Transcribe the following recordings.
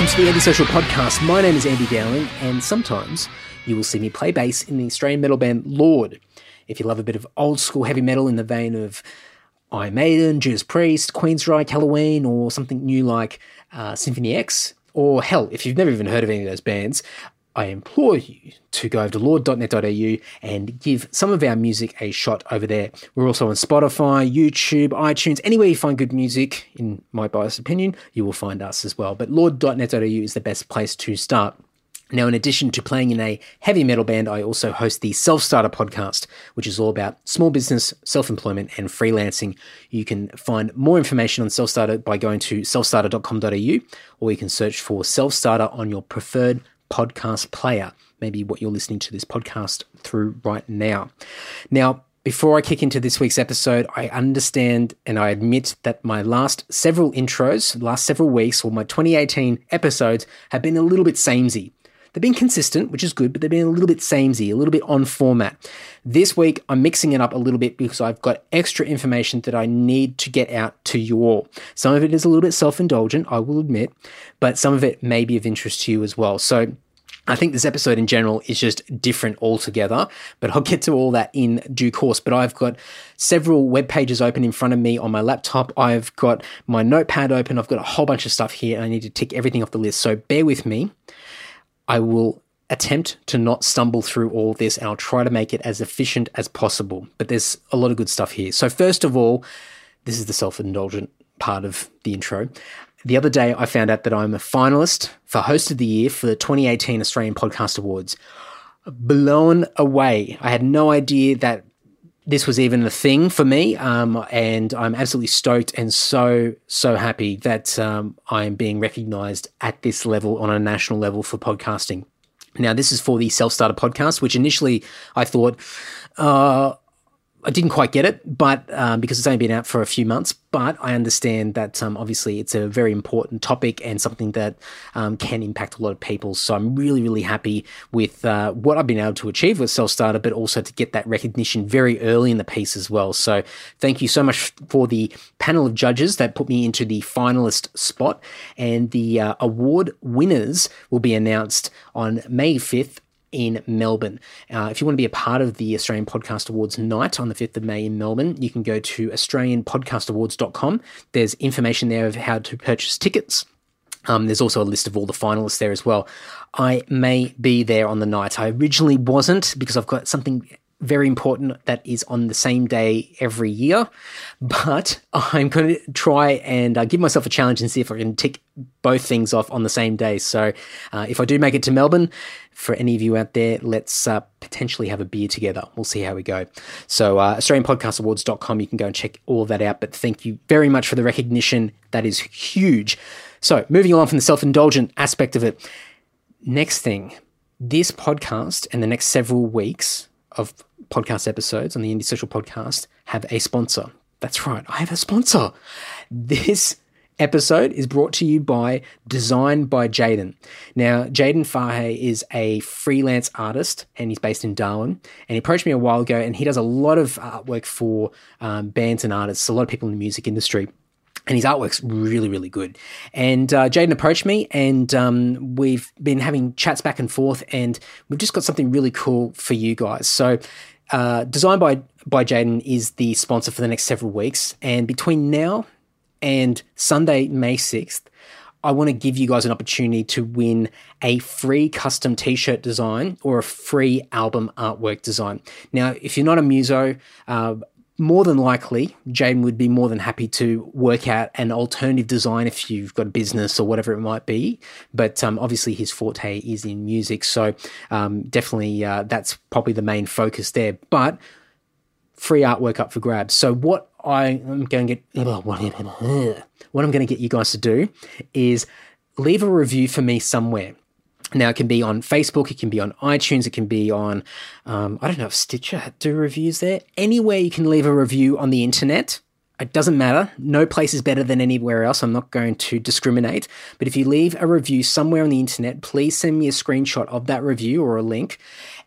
welcome to the Andy Social Podcast. My name is Andy Dowling, and sometimes you will see me play bass in the Australian metal band Lord. If you love a bit of old school heavy metal in the vein of Iron Maiden, Judas Priest, Queensryche, Helloween, or something new like uh, Symphony X, or hell, if you've never even heard of any of those bands, I implore you to go over to lord.net.au and give some of our music a shot over there. We're also on Spotify, YouTube, iTunes, anywhere you find good music, in my biased opinion, you will find us as well. But lord.net.au is the best place to start. Now, in addition to playing in a heavy metal band, I also host the Self Starter podcast, which is all about small business, self employment, and freelancing. You can find more information on Self Starter by going to selfstarter.com.au, or you can search for Self Starter on your preferred podcast player, maybe what you're listening to this podcast through right now. Now, before I kick into this week's episode, I understand and I admit that my last several intros, last several weeks, or my 2018 episodes have been a little bit samey. They've been consistent, which is good, but they've been a little bit samey, a little bit on format. This week, I'm mixing it up a little bit because I've got extra information that I need to get out to you all. Some of it is a little bit self indulgent, I will admit, but some of it may be of interest to you as well. So, I think this episode in general is just different altogether, but I'll get to all that in due course. But I've got several web pages open in front of me on my laptop. I've got my notepad open. I've got a whole bunch of stuff here and I need to tick everything off the list. So bear with me. I will attempt to not stumble through all this and I'll try to make it as efficient as possible. But there's a lot of good stuff here. So, first of all, this is the self indulgent part of the intro. The other day, I found out that I'm a finalist for Host of the Year for the 2018 Australian Podcast Awards. Blown away. I had no idea that this was even a thing for me. Um, and I'm absolutely stoked and so, so happy that um, I am being recognized at this level on a national level for podcasting. Now, this is for the Self Starter podcast, which initially I thought, uh, I didn't quite get it, but um, because it's only been out for a few months, but I understand that um, obviously it's a very important topic and something that um, can impact a lot of people. So I'm really, really happy with uh, what I've been able to achieve with Self Starter, but also to get that recognition very early in the piece as well. So thank you so much for the panel of judges that put me into the finalist spot, and the uh, award winners will be announced on May 5th in Melbourne. Uh, if you want to be a part of the Australian Podcast Awards night on the 5th of May in Melbourne, you can go to AustralianPodcastAwards.com. There's information there of how to purchase tickets. Um, there's also a list of all the finalists there as well. I may be there on the night. I originally wasn't because I've got something very important that is on the same day every year. But I'm going to try and uh, give myself a challenge and see if I can tick both things off on the same day. So uh, if I do make it to Melbourne, for any of you out there, let's uh, potentially have a beer together. We'll see how we go. So, uh, AustralianPodcastAwards.com, you can go and check all that out. But thank you very much for the recognition. That is huge. So, moving on from the self indulgent aspect of it. Next thing, this podcast and the next several weeks of podcast episodes on the Andy Social Podcast have a sponsor. That's right, I have a sponsor. This episode is brought to you by Design by Jaiden. Now, Jaiden Fahe is a freelance artist and he's based in Darwin. And he approached me a while ago and he does a lot of artwork for um, bands and artists, a lot of people in the music industry and his artwork's really, really good. And uh, Jaiden approached me, and um, we've been having chats back and forth, and we've just got something really cool for you guys. So, uh, designed by by Jaiden is the sponsor for the next several weeks, and between now and Sunday, May 6th, I want to give you guys an opportunity to win a free custom t shirt design or a free album artwork design. Now, if you're not a muso, uh, more than likely, Jaiden would be more than happy to work out an alternative design if you've got a business or whatever it might be. But um, obviously, his forte is in music. So, um, definitely, uh, that's probably the main focus there. But free artwork up for grabs. So, what I am going to get what I'm going to get you guys to do is leave a review for me somewhere. Now it can be on Facebook, it can be on iTunes, it can be on um, I don't know if Stitcher do reviews there. Anywhere you can leave a review on the internet. It doesn't matter. No place is better than anywhere else. I'm not going to discriminate. But if you leave a review somewhere on the internet, please send me a screenshot of that review or a link,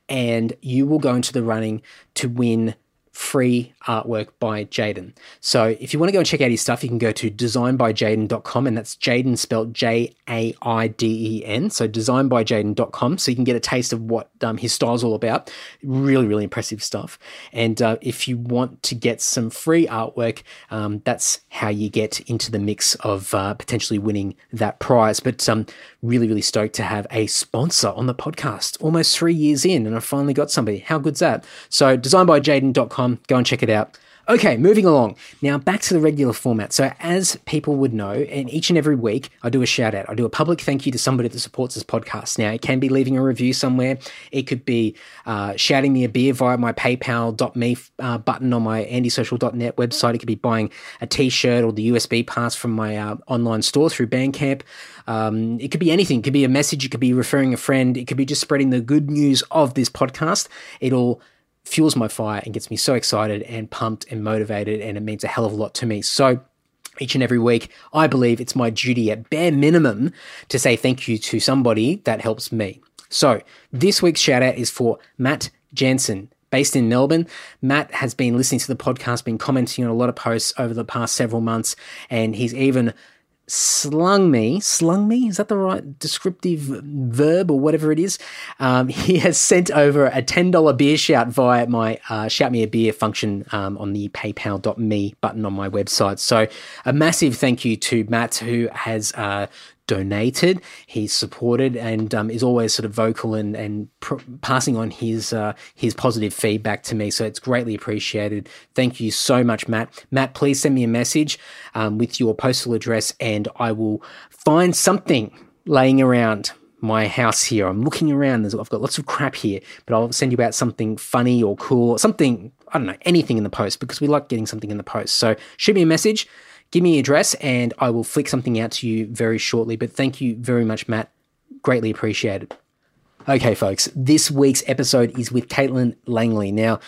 and you will go into the running to win free artwork by Jaiden. So if you want to go and check out his stuff, you can go to designbyjaiden.com and that's Jaiden spelled J A I D E N. So designbyjaiden.com. So you can get a taste of what um, his style's all about. Really, really impressive stuff. And uh, if you want to get some free artwork, um, that's how you get into the mix of uh, potentially winning that prize. But um, really, really stoked to have a sponsor on the podcast almost three years in, and I finally got somebody. How good's that? So designbyjaiden.com, go and check it out. Okay, moving along. Now back to the regular format. So, as people would know, and each and every week I do a shout out. I do a public thank you to somebody that supports this podcast. Now, it can be leaving a review somewhere. It could be uh, shouting me a beer via my PayPal.me uh, button on my andysocial.net website. It could be buying a T-shirt or the USB pass from my uh, online store through Bandcamp. Um, it could be anything. It could be a message. It could be referring a friend. It could be just spreading the good news of this podcast. It'll fuels my fire and gets me so excited and pumped and motivated, and it means a hell of a lot to me. So, each and every week, I believe it's my duty at bare minimum to say thank you to somebody that helps me. So, this week's shout out is for Matt Jansen. Based in Melbourne, Matt has been listening to the podcast, been commenting on a lot of posts over the past several months, and he's even slung me, slung me, is that the right descriptive verb or whatever it is? Um, he has sent over a $10 beer shout via my uh, shout me a beer function um, on the paypal.me button on my website. So a massive thank you to Matt who has uh, donated, he's supported, and um, is always sort of vocal and and pr- passing on his uh, his positive feedback to me. So it's greatly appreciated. Thank you so much, Matt. Matt, please send me a message um, with your postal address, and I will find something laying around my house here. I'm looking around. There's, I've got lots of crap here, but I'll send you out something funny or cool, something. I don't know, anything in the post because we like getting something in the post. So shoot me a message give me your address and I will flick something out to you very shortly. But thank you very much, Matt. Greatly appreciated. Okay, folks, this week's episode is with Caitlin Langley. Now,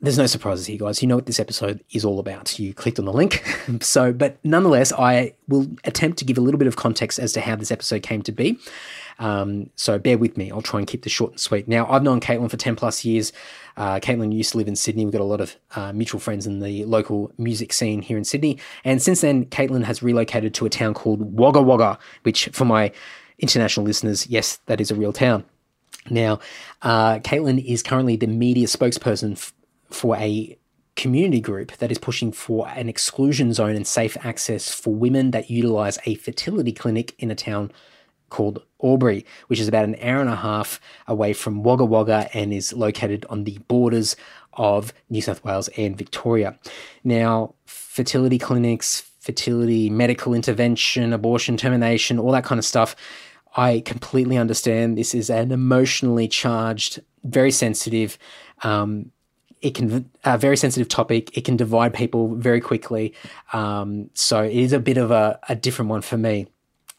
there's no surprises here, guys. You know what this episode is all about. You clicked on the link. so, but nonetheless, I will attempt to give a little bit of context as to how this episode came to be. Um, so bear with me. I'll try and keep this short and sweet. Now, I've known Caitlin for 10 plus years. Uh, Caitlin used to live in Sydney. We've got a lot of uh, mutual friends in the local music scene here in Sydney. And since then, Caitlin has relocated to a town called Wagga Wagga, which for my international listeners, yes, that is a real town. Now, uh, Caitlin is currently the media spokesperson f- for a community group that is pushing for an exclusion zone and safe access for women that utilize a fertility clinic in a town called Albury, which is about an hour and a half away from Wagga Wagga and is located on the borders of New South Wales and Victoria. Now, fertility clinics, fertility medical intervention, abortion termination, all that kind of stuff. I completely understand this is an emotionally charged, very sensitive, um, it can a very sensitive topic. It can divide people very quickly. Um, so it is a bit of a, a different one for me.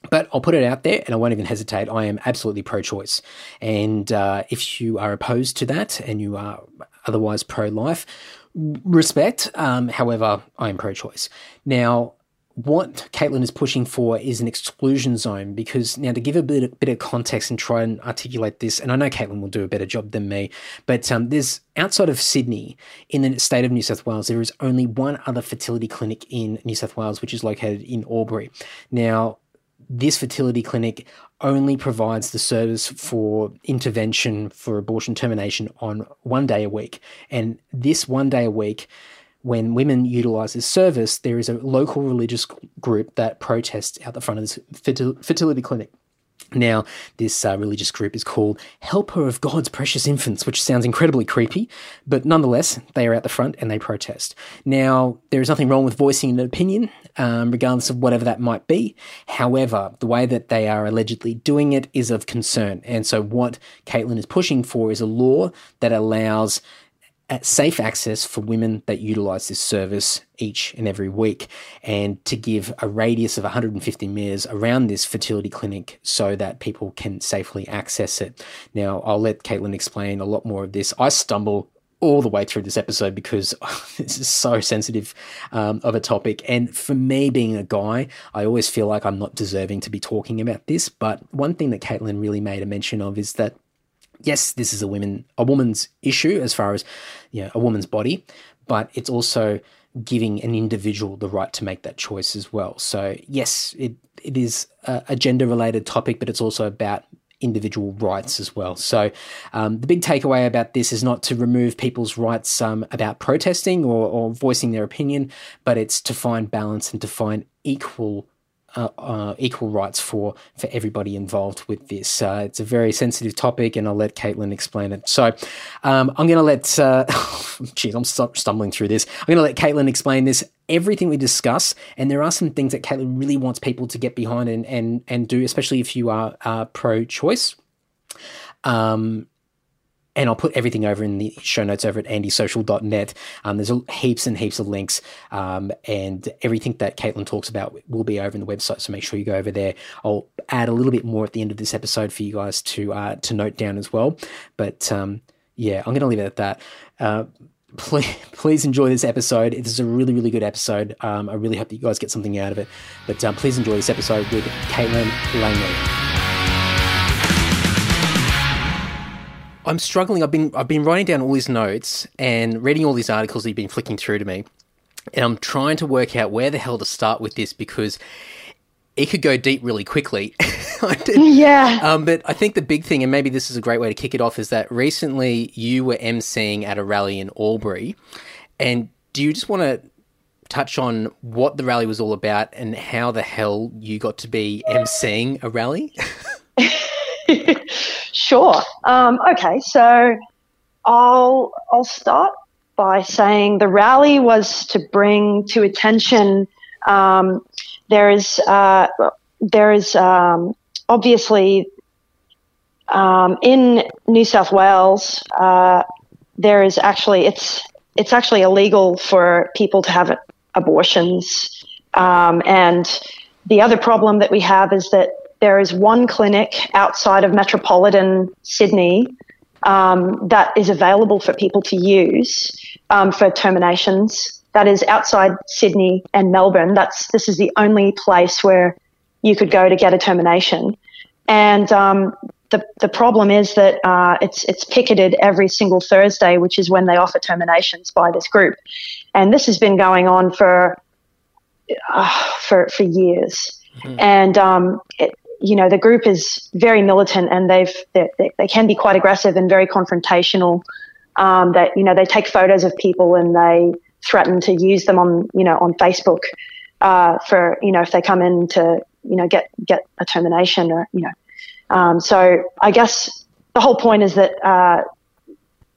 But I'll put it out there and I won't even hesitate. I am absolutely pro choice. And uh, if you are opposed to that and you are otherwise pro life, respect. Um, however, I am pro choice. Now, what Caitlin is pushing for is an exclusion zone because now to give a bit, a bit of context and try and articulate this, and I know Caitlin will do a better job than me, but um, there's outside of Sydney in the state of New South Wales, there is only one other fertility clinic in New South Wales, which is located in Albury. Now, this fertility clinic only provides the service for intervention for abortion termination on one day a week. And this one day a week, when women utilize this service, there is a local religious group that protests out the front of this fertility clinic. Now, this uh, religious group is called Helper of God's Precious Infants, which sounds incredibly creepy, but nonetheless, they are out the front and they protest. Now, there is nothing wrong with voicing an opinion, um, regardless of whatever that might be. However, the way that they are allegedly doing it is of concern. And so, what Caitlin is pushing for is a law that allows safe access for women that utilize this service each and every week, and to give a radius of 150 metres around this fertility clinic so that people can safely access it. Now, I'll let Caitlin explain a lot more of this. I stumble all the way through this episode because this is so sensitive um, of a topic. And for me, being a guy, I always feel like I'm not deserving to be talking about this. But one thing that Caitlin really made a mention of is that yes, this is a women a woman's issue as far as you know, a woman's body, but it's also giving an individual the right to make that choice as well. So yes, it it is a, a gender related topic, but it's also about individual rights as well. So, um, the big takeaway about this is not to remove people's rights um, about protesting or, or, voicing their opinion, but it's to find balance and to find equal uh, uh, equal rights for for everybody involved with this. Uh, it's a very sensitive topic, and I'll let Caitlin explain it. So, um, I'm going to let. Uh, geez, I'm stumbling through this. I'm going to let Caitlin explain this. Everything we discuss, and there are some things that Caitlin really wants people to get behind and and and do, especially if you are pro-choice. Um, and I'll put everything over in the show notes over at andysocial.net. Um, there's heaps and heaps of links, um, and everything that Caitlin talks about will be over in the website. So make sure you go over there. I'll add a little bit more at the end of this episode for you guys to uh, to note down as well. But um, yeah, I'm going to leave it at that. Uh, please, please enjoy this episode. This is a really, really good episode. Um, I really hope that you guys get something out of it. But um, please enjoy this episode with Caitlin Langley. I'm struggling. I've been I've been writing down all these notes and reading all these articles that you've been flicking through to me, and I'm trying to work out where the hell to start with this because it could go deep really quickly. yeah. Um, but I think the big thing, and maybe this is a great way to kick it off, is that recently you were emceeing at a rally in Albury, and do you just want to touch on what the rally was all about and how the hell you got to be emceeing a rally? sure. Um, okay, so I'll I'll start by saying the rally was to bring to attention. Um, there is uh, there is um, obviously um, in New South Wales uh, there is actually it's it's actually illegal for people to have abortions, um, and the other problem that we have is that there is one clinic outside of metropolitan Sydney um, that is available for people to use um, for terminations. That is outside Sydney and Melbourne. That's this is the only place where you could go to get a termination. And um, the the problem is that uh, it's it's picketed every single Thursday, which is when they offer terminations by this group. And this has been going on for uh, for for years. Mm-hmm. And um, it, you know, the group is very militant and they've, they, they can be quite aggressive and very confrontational. Um, that, you know, they take photos of people and they threaten to use them on, you know, on Facebook, uh, for, you know, if they come in to, you know, get, get a termination or, you know. Um, so I guess the whole point is that, uh,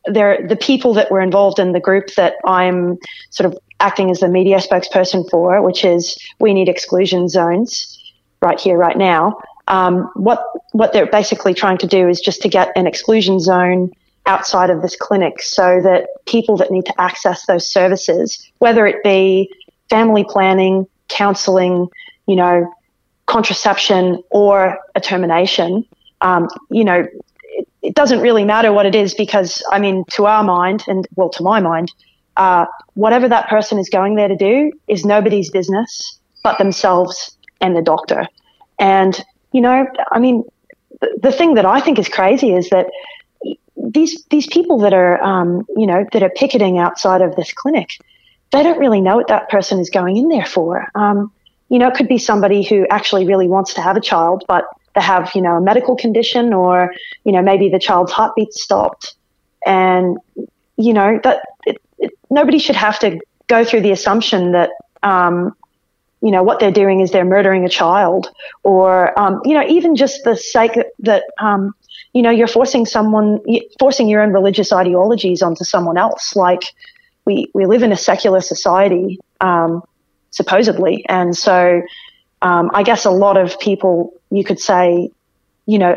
there, the people that were involved in the group that I'm sort of acting as the media spokesperson for, which is we need exclusion zones right here, right now. Um, what what they're basically trying to do is just to get an exclusion zone outside of this clinic so that people that need to access those services, whether it be family planning, counselling, you know, contraception or a termination, um, you know, it, it, doesn't really matter what it is because, I mean, to our mind, and well, to my mind, uh, whatever that person is going there to do is nobody's business but themselves and the doctor. And you know, I mean, the, thing that I think is crazy is that these these people that are um, you know that are picketing outside of this clinic, they don't really know what that person is going in there for. Um, you know, it could be somebody who actually really wants to have a child, but they have you know a medical condition, or you know maybe the child's heartbeat stopped, and you know that it, it, nobody should have to go through the assumption that um, you know, what they're doing is they're murdering a child or, um, you know, even just the sake that, um, you know, you're forcing someone, forcing your own religious ideologies onto someone else. Like we, we live in a secular society, um, supposedly. And so, um, I guess a lot of people, you could say, you know,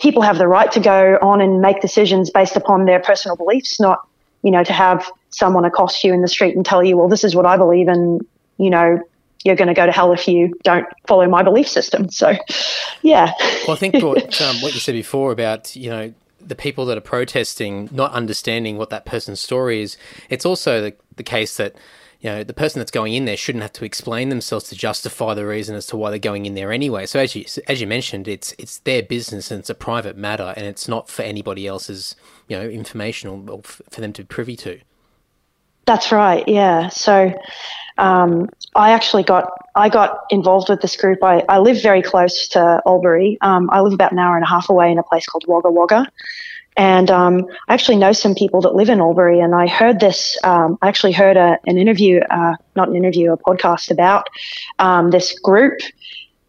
people have the right to go on and make decisions based upon their personal beliefs, not, you know, to have someone accost you in the street and tell you, well, this is what I believe and, you know, you're going to go to hell if you don't follow my belief system. So, yeah. well, I think what, um, what you said before about, you know, the people that are protesting not understanding what that person's story is, it's also the, the case that, you know the person that's going in there shouldn't have to explain themselves to justify the reason as to why they're going in there anyway. So as you as you mentioned, it's it's their business and it's a private matter, and it's not for anybody else's you know information or, or for them to be privy to. That's right. Yeah. So um, I actually got I got involved with this group. I, I live very close to Albury. Um, I live about an hour and a half away in a place called Wagga Wagga. And um, I actually know some people that live in Albury, and I heard this. Um, I actually heard a, an interview, uh, not an interview, a podcast about um, this group,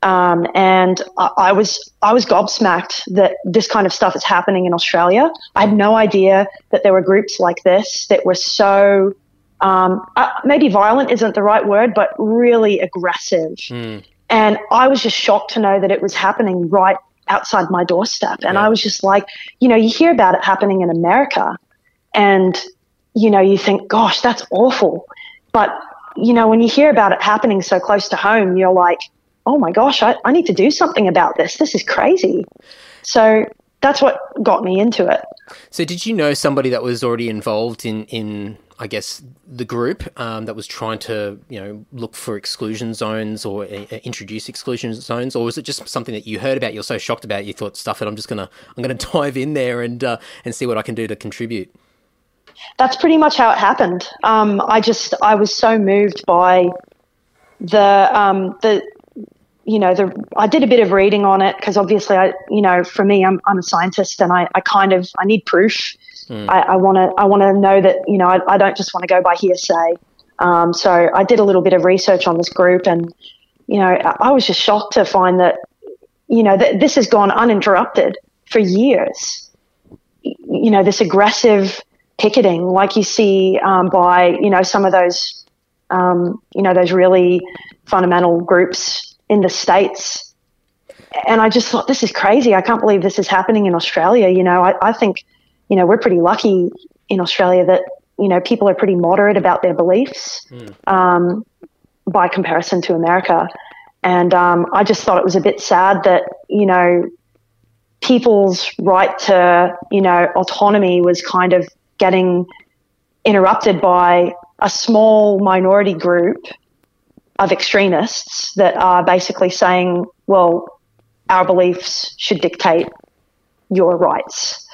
um, and I, I, was I was gobsmacked that this kind of stuff is happening in Australia. I had no idea that there were groups like this that were so um, uh, maybe violent isn't the right word, but really aggressive. Mm. And I was just shocked to know that it was happening right outside my doorstep. And yeah. I was just like, you know, you hear about it happening in America and, you know, you think, gosh, that's awful. But, you know, when you hear about it happening so close to home, you're like, oh my gosh, I, I need to do something about this. This is crazy. So that's what got me into it. So did you know somebody that was already involved in, in I guess, the group um, that was trying to, you know, look for exclusion zones or uh, introduce exclusion zones, or was it just something that you heard about? You're so shocked about, it, you thought, "Stuff it! I'm just gonna, I'm gonna dive in there and uh, and see what I can do to contribute." That's pretty much how it happened. Um, I just, I was so moved by the um, the you know, the I did a bit of reading on it because obviously I, you know, for me, I'm I'm a scientist and I, I kind of I need proof Mm. I want to I want to know that you know I, I don't just want to go by hearsay. Um, so I did a little bit of research on this group, and you know I, I was just shocked to find that you know that this has gone uninterrupted for years. You know this aggressive picketing, like you see um, by you know some of those um, you know those really fundamental groups in the states. And I just thought this is crazy. I can't believe this is happening in Australia. You know, I, I think you know, we're pretty lucky in Australia that, you know, people are pretty moderate about their beliefs mm. um, by comparison to America. And um, I just thought it was a bit sad that, you know, people's right to, you know, autonomy was kind of getting interrupted by a small minority group of extremists that are basically saying, well, our beliefs should dictate your rights.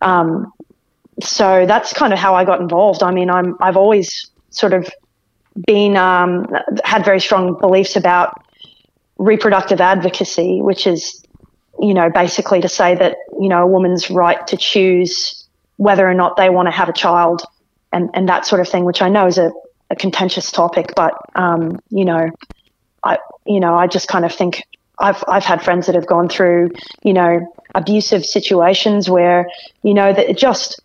Um, so that's kind of how I got involved. I mean, I'm I've always sort of been um, had very strong beliefs about reproductive advocacy, which is you know basically to say that you know a woman's right to choose whether or not they want to have a child and and that sort of thing, which I know is a, a contentious topic, but um, you know, I you know I just kind of think I've I've had friends that have gone through, you know, abusive situations where, you know, that just,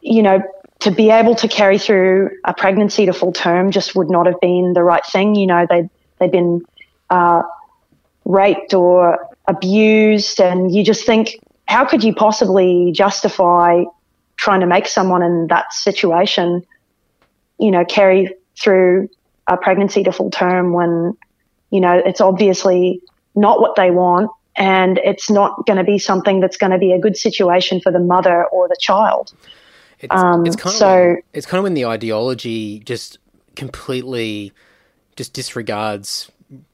you know, to be able to carry through a pregnancy to full term just would not have been the right thing. You know, they they've been uh, raped or abused, and you just think, how could you possibly justify trying to make someone in that situation, you know, carry through a pregnancy to full term when, you know, it's obviously not what they want and it's not going to be something that's going to be a good situation for the mother or the child. It's, um, it's kind of so when, it's kind of when the ideology just completely just disregards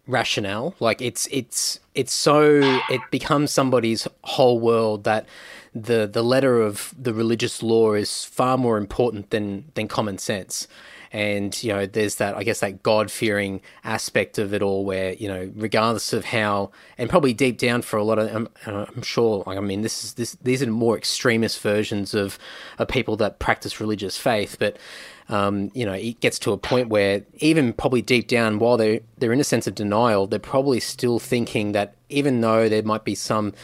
rationale. Like it's it's it's so it becomes somebody's whole world that the the letter of the religious law is far more important than than common sense and you know there's that I guess that God fearing aspect of it all where you know regardless of how and probably deep down for a lot of I'm, I'm sure I mean this is this these are more extremist versions of of people that practice religious faith. But um, you know, it gets to a point where even probably deep down, while they're they're in a sense of denial, they're probably still thinking that even though there might be some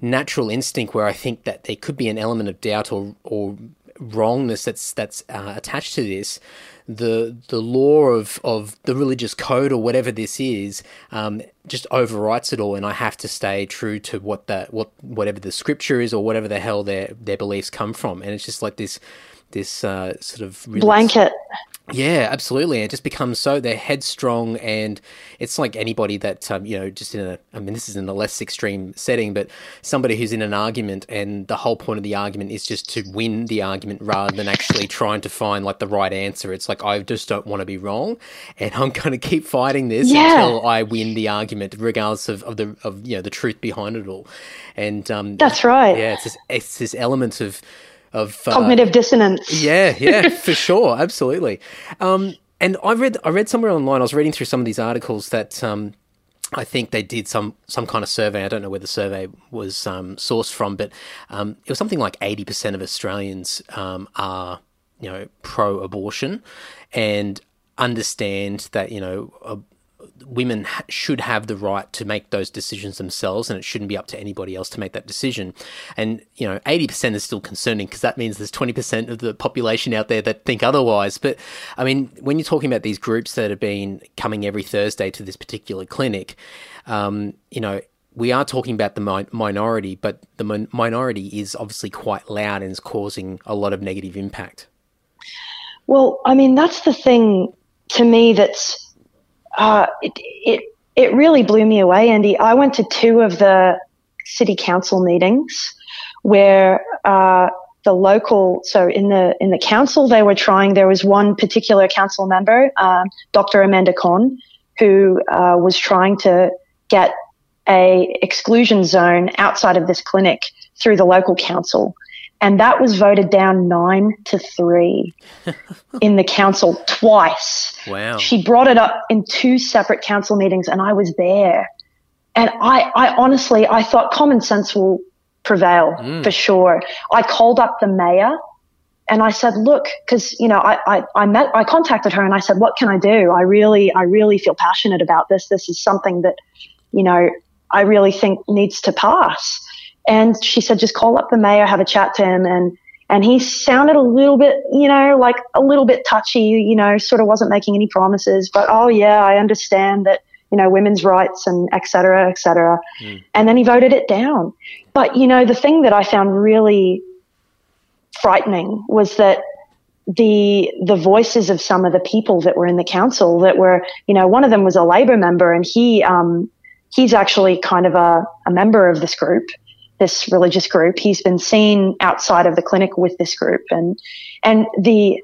natural instinct where I think that there could be an element of doubt or or wrongness that's that's uh, attached to this, the the law of, of the religious code or whatever this is um, just overwrites it all, and I have to stay true to what that what whatever the scripture is or whatever the hell their their beliefs come from, and it's just like this this uh, sort of really blanket. Yeah, absolutely. It just becomes so they're headstrong, and it's like anybody that um, you know, just in a. I mean, this is in a less extreme setting, but somebody who's in an argument, and the whole point of the argument is just to win the argument rather than actually trying to find like the right answer. It's like I just don't want to be wrong, and I'm going to keep fighting this Yeah. until I win the argument, regardless of, of the of you know the truth behind it all. And um, That's right. Yeah, it's this, it's this element of of uh, Cognitive dissonance. yeah, yeah, for sure, absolutely. Um, and I read, I read somewhere online. I was reading through some of these articles that um, I think they did some some kind of survey. I don't know where the survey was um, sourced from, but um, it was something like eighty percent of Australians um, are, you know, pro-abortion, and understand that you know. Uh, women should have the right to make those decisions themselves and it shouldn't be up to anybody else to make that decision. And you know 80% is still concerning because that means there's 20% of the population out there that think otherwise. But i mean when you're talking about these groups that have been coming every thursday to this particular clinic um, you know we are talking about the mi- minority but the min- minority is obviously quite loud and is causing a lot of negative impact. Well, I mean, that's the thing to me that's uh, it, it it really blew me away, Andy. I went to two of the city council meetings where uh, the local, so in the in the council, they were trying. There was one particular council member, um, Dr. Amanda Cohn, who uh, was trying to get a exclusion zone outside of this clinic through the local council. And that was voted down nine to three in the council twice. wow She brought it up in two separate council meetings, and I was there. And I, I honestly, I thought common sense will prevail mm. for sure. I called up the mayor and I said, look, because you know, I, I, I met, I contacted her and I said, what can I do? I really, I really feel passionate about this. This is something that, you know, I really think needs to pass. And she said, just call up the mayor, have a chat to him, and and he sounded a little bit, you know, like a little bit touchy, you know, sort of wasn't making any promises, but oh yeah, I understand that, you know, women's rights and et cetera, et cetera. And then he voted it down. But, you know, the thing that I found really frightening was that the the voices of some of the people that were in the council that were, you know, one of them was a Labor member and he um he's actually kind of a, a member of this group this religious group. He's been seen outside of the clinic with this group, and and the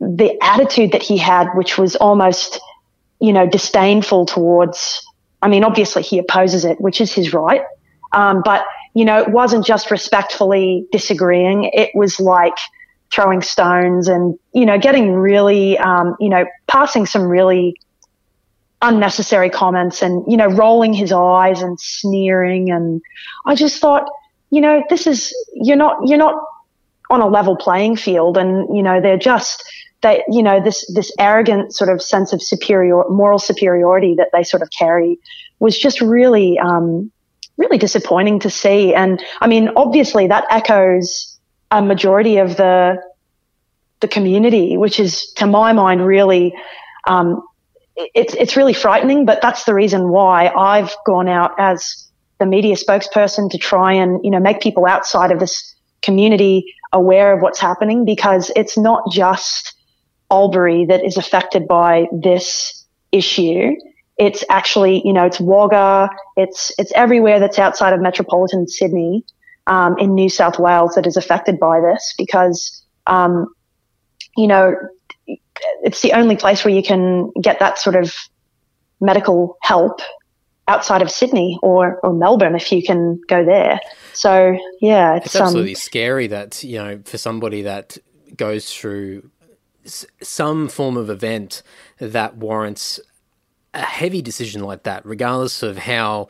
the attitude that he had, which was almost, you know, disdainful towards. I mean, obviously he opposes it, which is his right, um, but you know, it wasn't just respectfully disagreeing. It was like throwing stones and you know, getting really, um, you know, passing some really unnecessary comments and, you know, rolling his eyes and sneering. And I just thought, you know, this is, you're not, you're not on a level playing field. And, you know, they're just, they, you know, this, this arrogant sort of sense of superior, moral superiority that they sort of carry was just really, um, really disappointing to see. And I mean, obviously that echoes a majority of the, the community, which is to my mind really, um, it's it's really frightening, but that's the reason why I've gone out as the media spokesperson to try and you know make people outside of this community aware of what's happening because it's not just Albury that is affected by this issue. It's actually you know it's Wagga, it's it's everywhere that's outside of metropolitan Sydney um, in New South Wales that is affected by this because um, you know it's the only place where you can get that sort of medical help outside of Sydney or, or Melbourne if you can go there. So yeah, it's, It's absolutely um, scary that you know for somebody that goes through s- some form of event that warrants a heavy decision like that, regardless of how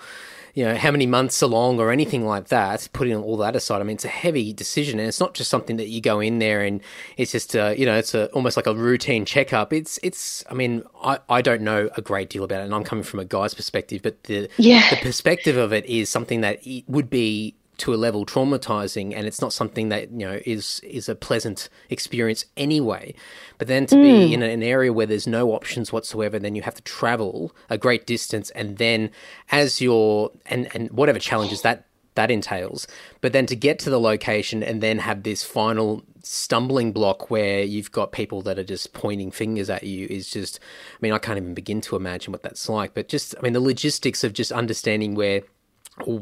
you know how many months along or anything like that. Putting all that aside, I mean it's a heavy decision, and it's not just something that you go in there and it's just uh, you know it's a, almost like a routine checkup. It's it's I mean I, I don't know a great deal about it, and I'm coming from a guy's perspective, but the Yeah. the perspective of it is something that it would be to a level traumatizing and it's not something that you know is is a pleasant experience anyway but then to be mm. in an area where there's no options whatsoever then you have to travel a great distance and then as you're and and whatever challenges that that entails. But then to get to the location and then have this final stumbling block where you've got people that are just pointing fingers at you is just, I mean, I can't even begin to imagine what that's like. But just, I mean, the logistics of just understanding where,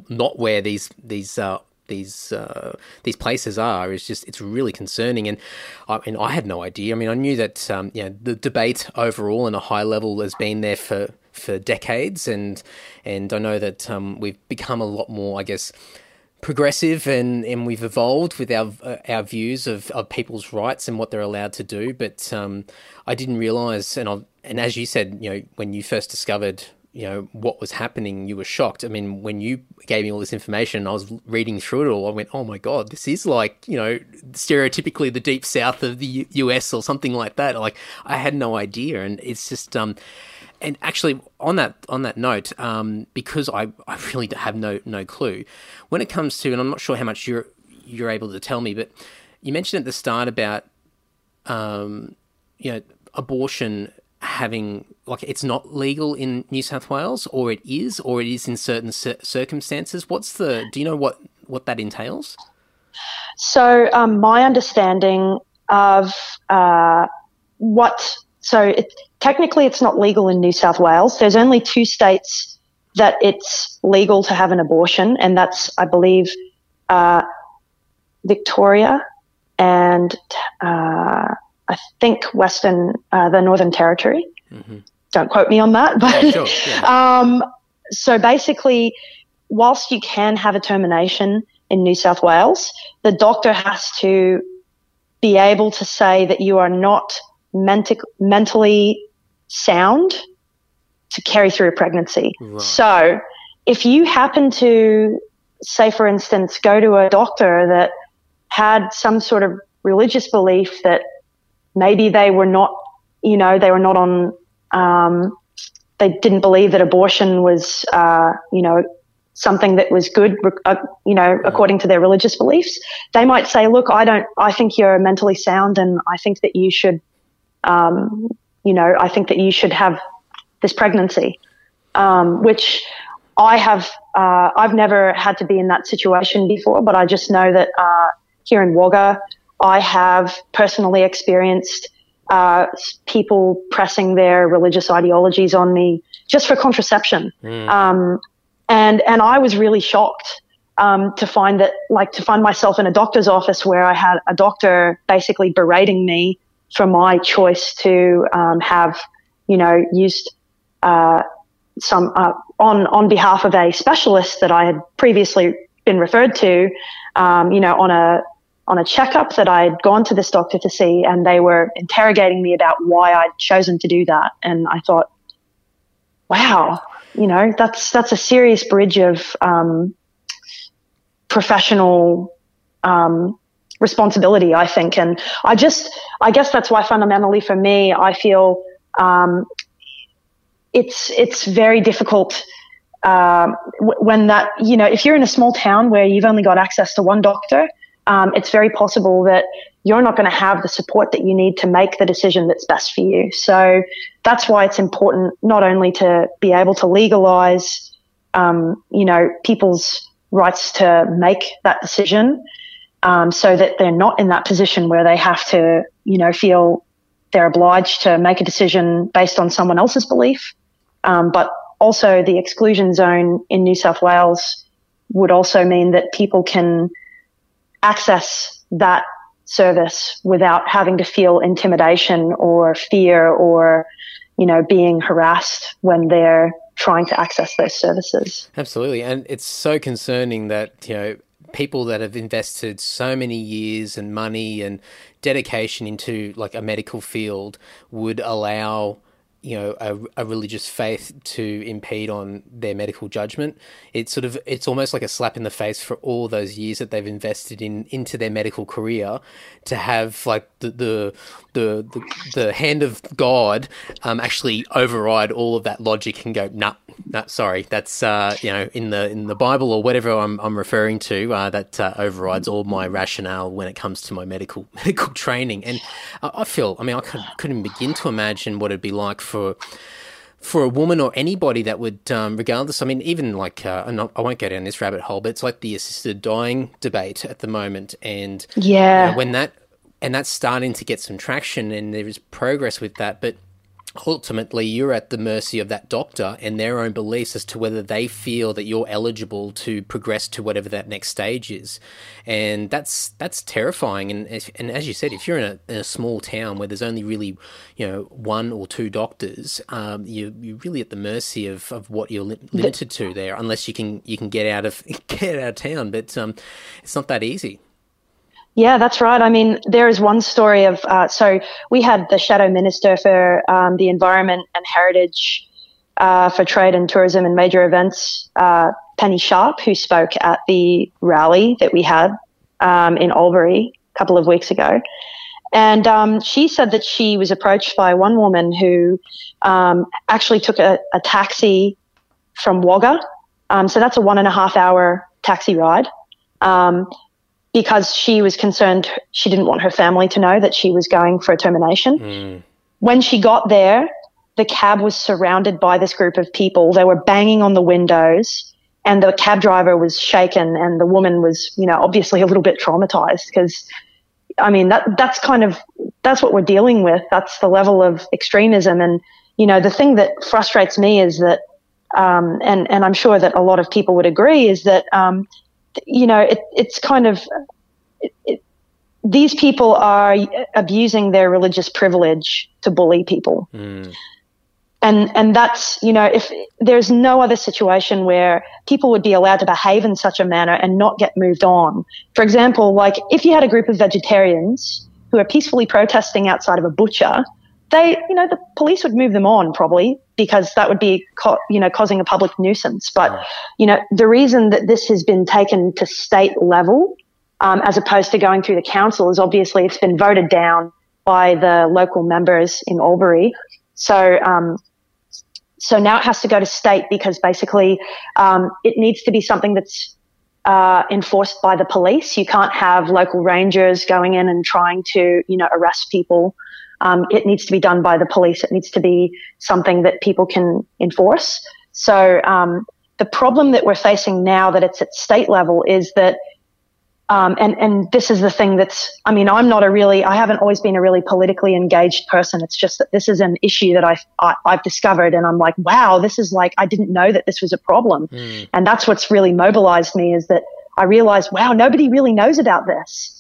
not where these these uh, these uh, these places are is just it's really concerning. And I mean, I had no idea. I mean, I knew that um, you know the debate overall on a high level has been there for for decades, and and I know that um, we've become a lot more, I guess progressive and, and we've evolved with our uh, our views of, of people's rights and what they're allowed to do. But um, I didn't realize, and I, and as you said, you know, when you first discovered you know what was happening you were shocked. I mean when you gave me all this information i was reading through it all i went oh my god this is like you know stereotypically the deep south of the us or something like that. Like i had no idea. And it's just um and actually on that on that note um because i i really have no no clue when it comes to and i'm not sure how much you're you're able to tell me but you mentioned at the start about um you know abortion having like it's not legal in New South Wales, or it is, or it is in certain cir- circumstances. What's the? Do you know what what that entails? So um, my understanding of uh, what so it, technically it's not legal in New South Wales. There's only two states that it's legal to have an abortion, and that's I believe uh, Victoria and uh, I think Western, uh, the Northern Territory. Mm-hmm. Don't quote me on that, but yeah, sure. yeah. um, so basically, whilst you can have a termination in New South Wales, the doctor has to be able to say that you are not menti- mentally sound to carry through a pregnancy. Right. So, if you happen to, say, for instance, go to a doctor that had some sort of religious belief that maybe they were not, you know, they were not on, um, they didn't believe that abortion was, uh, you know, something that was good, uh, you know, according to their religious beliefs. They might say, look, I don't, I think you're mentally sound and I think that you should, um, you know, I think that you should have this pregnancy, um, which I have, uh, I've never had to be in that situation before, but I just know that, uh, here in Wagga, I have personally experienced uh, people pressing their religious ideologies on me just for contraception. Mm. Um, and, and I was really shocked um, to find that, like, to find myself in a doctor's office where I had a doctor basically berating me for my choice to um, have, you know, used uh, some uh, on on behalf of a specialist that I had previously been referred to, um, you know, on a on a checkup that I'd gone to this doctor to see, and they were interrogating me about why I'd chosen to do that. And I thought, wow, you know, that's that's a serious bridge of um, professional um, responsibility, I think. And I just, I guess that's why fundamentally for me, I feel um, it's it's very difficult. Uh, when that, you know, if you're in a small town where you've only got access to one doctor, um, it's very possible that you're not going to have the support that you need to make the decision that's best for you. So that's why it's important not only to be able to legalize, um, you know, people's rights to make that decision, um, so that they're not in that position where they have to, you know, feel they're obliged to make a decision based on someone else's belief. Um, but also the exclusion zone in New South Wales would also mean that people can access that service without having to feel intimidation or fear or, you know, being harassed when they're trying to access those services. Absolutely. And it's so concerning that, you know, people that have invested so many years and money and dedication into like a medical field would allow you know a, a, religious faith to impede on their medical judgment it's sort of it's almost like a slap in the face for all those years that they've invested in into their medical career to have like the the the, the, the hand of god um, actually override all of that logic and go nah no, sorry, that's uh, you know in the in the Bible or whatever I'm, I'm referring to. Uh, that uh, overrides all my rationale when it comes to my medical medical training. And I feel, I mean, I couldn't, couldn't begin to imagine what it'd be like for for for a woman or anybody that would, um, regardless, I mean, even like, uh, not, I won't go down this rabbit hole, but it's like the assisted dying debate at the moment. And yeah, you know, when that, and that's starting to get some traction and there is progress with that. But ultimately you're at the mercy of that doctor and their own beliefs as to whether they feel that you're eligible to progress to whatever that next stage is. And that's that's terrifying. And and as you said if you're in a, in a small town where there's only really you know one or two doctors um, you you're really at the mercy of, of what you're li- limited to there unless you can you can get out of get out of town. But um, it's not that easy yeah, that's right. I mean, there is one story of uh, so we had the shadow minister for um, the environment and heritage uh, for trade and tourism and major events, uh, Penny Sharpe, who spoke at the rally that we had um, in Albury a couple of weeks ago. And um, she said that she was approached by one woman who um, actually took a, a, taxi from Wagga. Um, so that's a one and a half hour taxi ride. Um, because she was concerned she didn't want her family to know that she was going for a termination. Mm. When she got there, the cab was surrounded by this group of people. They were banging on the windows and the cab driver was shaken and the woman was, you know, obviously a little bit traumatized because I mean that that's kind of that's what we're dealing with. That's the level of extremism and you know the thing that frustrates me is that um, and and I'm sure that a lot of people would agree is that um, you know, it, it's kind of it, it, these people are abusing their religious privilege to bully people. Mm. And, and that's, you know, if there's no other situation where people would be allowed to behave in such a manner and not get moved on. For example, like if you had a group of vegetarians who are peacefully protesting outside of a butcher, they, you know, the police would move them on probably because that would be, co- you know, causing a public nuisance. But, you know, the reason that this has been taken to state level, um, as opposed to going through the council is obviously it's been voted down by the local members in Albury. So, um, so now it has to go to state because basically, um, it needs to be something that's, uh, enforced by the police. You can't have local rangers going in and trying to, you know, arrest people um, it needs to be done by the police. It needs to be something that people can enforce. So um, the problem that we're facing now that it's at state level is that um, and and this is the thing that's I mean I'm not a really I haven't always been a really politically engaged person. It's just that this is an issue that I've I, have i have discovered, and I'm like, wow, this is like I didn't know that this was a problem, mm. and that's what's really mobilized me is that I realized, wow, nobody really knows about this.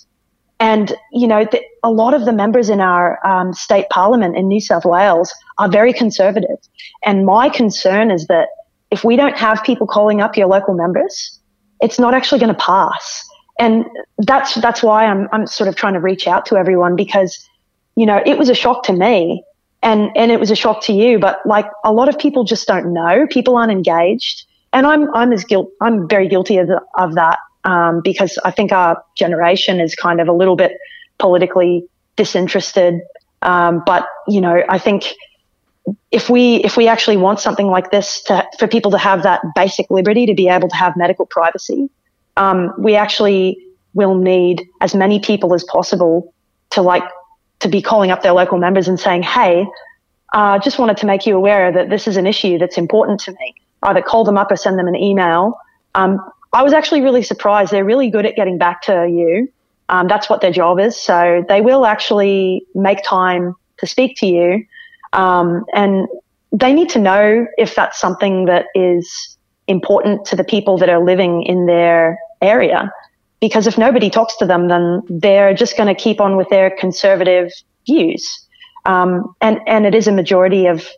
And, you know, the, a lot of the members in our um, state parliament in New South Wales are very conservative. And my concern is that if we don't have people calling up your local members, it's not actually going to pass. And that's, that's why I'm, I'm sort of trying to reach out to everyone because, you know, it was a shock to me and, and it was a shock to you, but like a lot of people just don't know. People aren't engaged. And I'm, I'm as guilt, I'm very guilty of, the, of that um, because I think our generation is kind of a little bit politically disinterested. Um, but you know, I think if we if we actually want something like this to, for people to have that basic liberty to be able to have medical privacy, um, we actually will need as many people as possible to like to be calling up their local members and saying, "Hey, uh, just wanted to make you aware that this is an issue that's important to me." Either call them up or send them an email. Um, I was actually really surprised. They're really good at getting back to you. Um, that's what their job is. So they will actually make time to speak to you. Um, and they need to know if that's something that is important to the people that are living in their area. Because if nobody talks to them, then they're just going to keep on with their conservative views. Um, and, and it is a majority of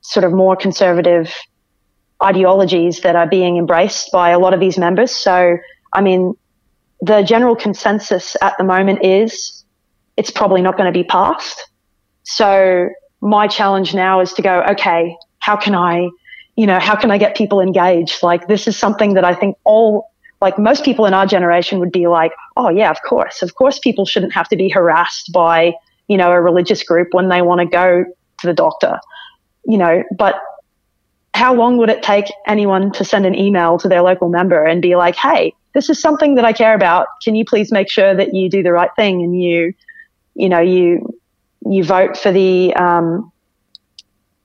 sort of more conservative ideologies that are being embraced by a lot of these members. So, I mean, the general consensus at the moment is it's probably not going to be passed. So my challenge now is to go, okay, how can I, you know, how can I get people engaged? Like this is something that I think all, like most people in our generation would be like, oh yeah, of course, of course people shouldn't have to be harassed by, you know, a religious group when they want to go to the doctor, you know, but how long would it take anyone to send an email to their local member and be like, hey, this is something that I care about. Can you please make sure that you do the right thing and you, you know, you, you vote for the, um,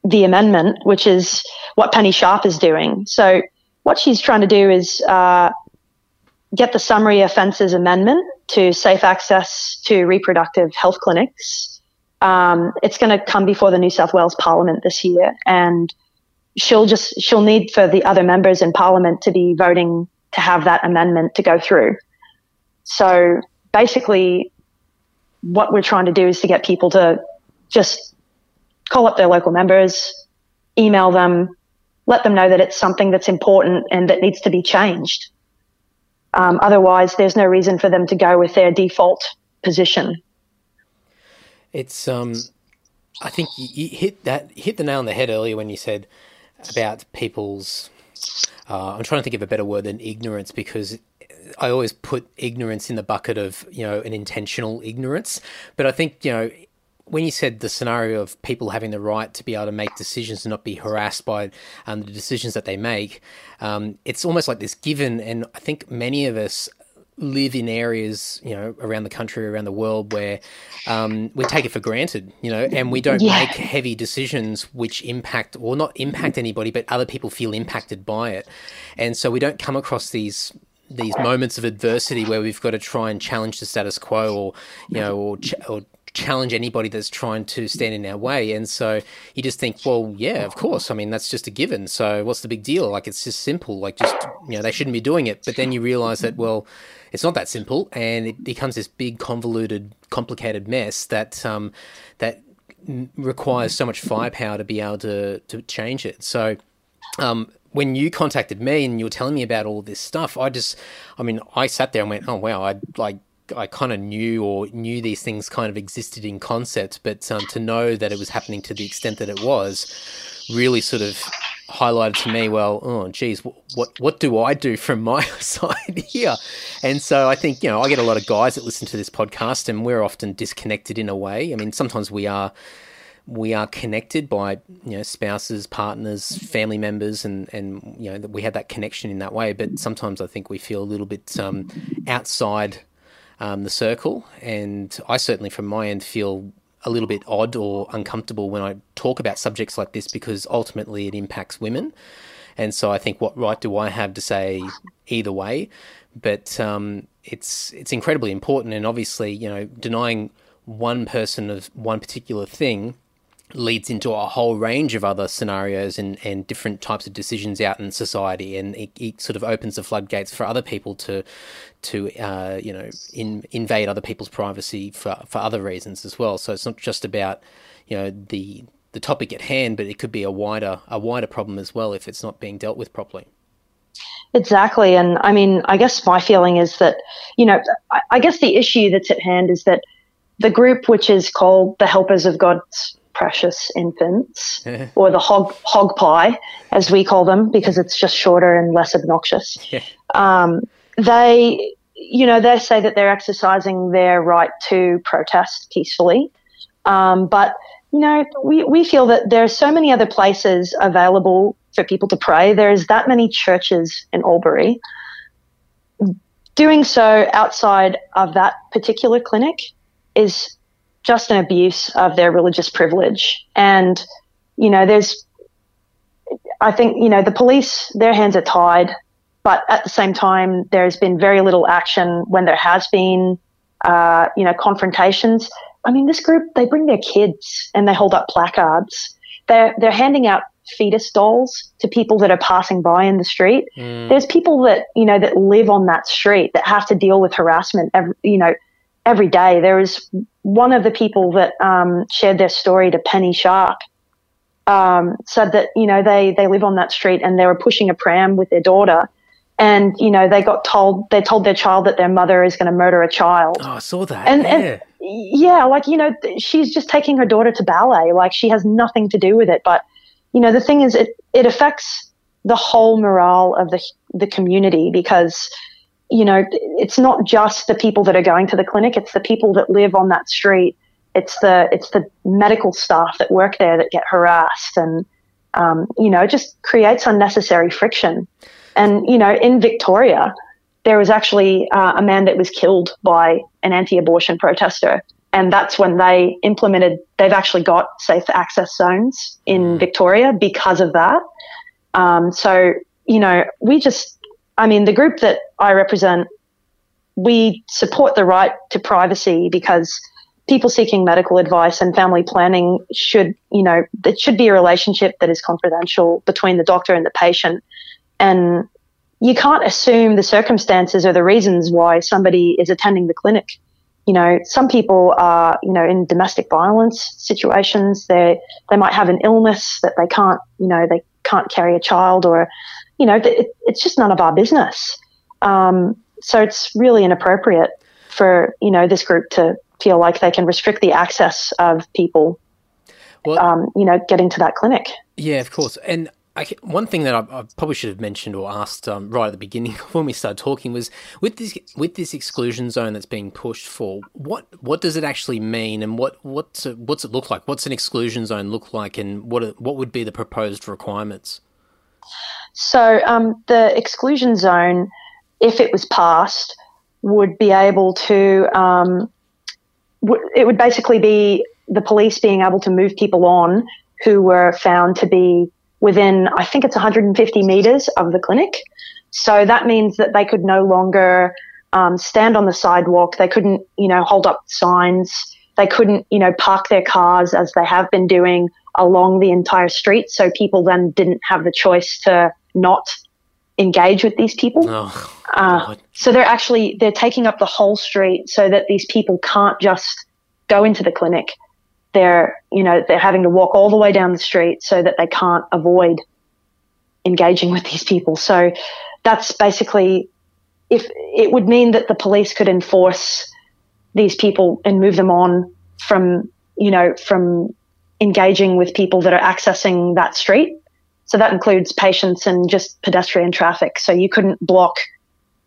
the amendment, which is what Penny Sharpe is doing. So what she's trying to do is uh, get the summary offences amendment to safe access to reproductive health clinics. Um, it's going to come before the New South Wales Parliament this year, and she'll just she'll need for the other members in Parliament to be voting to have that amendment to go through. So basically, what we're trying to do is to get people to just call up their local members, email them, let them know that it's something that's important and that needs to be changed. Um, otherwise, there's no reason for them to go with their default position. It's um, I think you, hit that hit the nail on the head earlier when you said about people's. Uh, I'm trying to think of a better word than ignorance because I always put ignorance in the bucket of you know an intentional ignorance, but I think you know when you said the scenario of people having the right to be able to make decisions and not be harassed by um, the decisions that they make, um, it's almost like this given. And I think many of us live in areas, you know, around the country, around the world, where um, we take it for granted, you know, and we don't yeah. make heavy decisions which impact or not impact anybody, but other people feel impacted by it, and so we don't come across these these moments of adversity where we've got to try and challenge the status quo, or you know, or, ch- or challenge anybody that's trying to stand in our way. And so you just think, well, yeah, of course. I mean, that's just a given. So what's the big deal? Like, it's just simple. Like, just, you know, they shouldn't be doing it. But then you realize that, well, it's not that simple. And it becomes this big, convoluted, complicated mess that, um, that requires so much firepower to be able to, to change it. So, um, when you contacted me and you were telling me about all this stuff, I just, I mean, I sat there and went, oh wow, I like I kind of knew or knew these things kind of existed in concept, but um, to know that it was happening to the extent that it was really sort of highlighted to me. Well, oh, geez, what what do I do from my side here? And so I think you know I get a lot of guys that listen to this podcast, and we're often disconnected in a way. I mean, sometimes we are we are connected by you know spouses, partners, family members, and and you know we have that connection in that way. But sometimes I think we feel a little bit um, outside um, the circle. And I certainly, from my end, feel a little bit odd or uncomfortable when I talk about subjects like this because ultimately it impacts women. And so I think, what right do I have to say either way? But um, it's it's incredibly important, and obviously, you know, denying one person of one particular thing leads into a whole range of other scenarios and, and different types of decisions out in society, and it, it sort of opens the floodgates for other people to to uh, you know in, invade other people's privacy for for other reasons as well. So it's not just about you know the the topic at hand, but it could be a wider a wider problem as well if it's not being dealt with properly. Exactly, and I mean, I guess my feeling is that you know, I, I guess the issue that's at hand is that the group which is called the Helpers of God's precious infants, or the hog hog pie, as we call them, because it's just shorter and less obnoxious. Yeah. Um, they, you know, they say that they're exercising their right to protest peacefully, um, but you know, we, we feel that there are so many other places available for people to pray. There's that many churches in Albury. Doing so outside of that particular clinic is just an abuse of their religious privilege. And, you know, there's, I think, you know, the police, their hands are tied, but at the same time, there's been very little action when there has been, uh, you know, confrontations. I mean, this group, they bring their kids and they hold up placards. They're, they're handing out fetus dolls to people that are passing by in the street. Mm. There's people that, you know, that live on that street that have to deal with harassment, every, you know, every day. There was one of the people that um, shared their story to Penny Sharpe um, said that you know they they live on that street and they were pushing a pram with their daughter, and you know they got told they told their child that their mother is going to murder a child. Oh, I saw that. And, yeah. and yeah, like you know she's just taking her daughter to ballet. Like she has nothing to do with it. But you know the thing is, it it affects the whole morale of the the community because you know, it's not just the people that are going to the clinic, it's the people that live on that street. It's the it's the medical staff that work there that get harassed and um, you know, it just creates unnecessary friction. And, you know, in Victoria, there was actually uh, a man that was killed by an anti abortion protester and that's when they implemented. They've actually got safe access zones in Mm. Victoria because of that. Um, so you know, we just, I mean, the group that I represent, we support the right to privacy because people seeking medical advice and family planning should, you know, it should be a relationship that is confidential between the doctor and the patient. And you can't assume the circumstances or the reasons why somebody is attending the clinic. You know, some people are, you know, in domestic violence situations. They they might have an illness that they can't, you know, they can't carry a child, or, you know, it, it's just none of our business. Um, so it's really inappropriate for you know this group to feel like they can restrict the access of people, Well- um, you know, getting to that clinic. Yeah, of course. And I, one thing that I, I probably should have mentioned or asked um, right at the beginning when we started talking was with this with this exclusion zone that's being pushed for. What what does it actually mean, and what what's it, what's it look like? What's an exclusion zone look like, and what are- what would be the proposed requirements? So um, the exclusion zone, if it was passed, would be able to. Um, it would basically be the police being able to move people on who were found to be within, I think it's 150 meters of the clinic. So that means that they could no longer um, stand on the sidewalk. They couldn't, you know, hold up signs. They couldn't, you know, park their cars as they have been doing along the entire street. So people then didn't have the choice to not engage with these people. Oh, Uh, so they're actually they're taking up the whole street so that these people can't just go into the clinic. They're you know they're having to walk all the way down the street so that they can't avoid engaging with these people. So that's basically if it would mean that the police could enforce these people and move them on from you know from engaging with people that are accessing that street. So that includes patients and just pedestrian traffic. So you couldn't block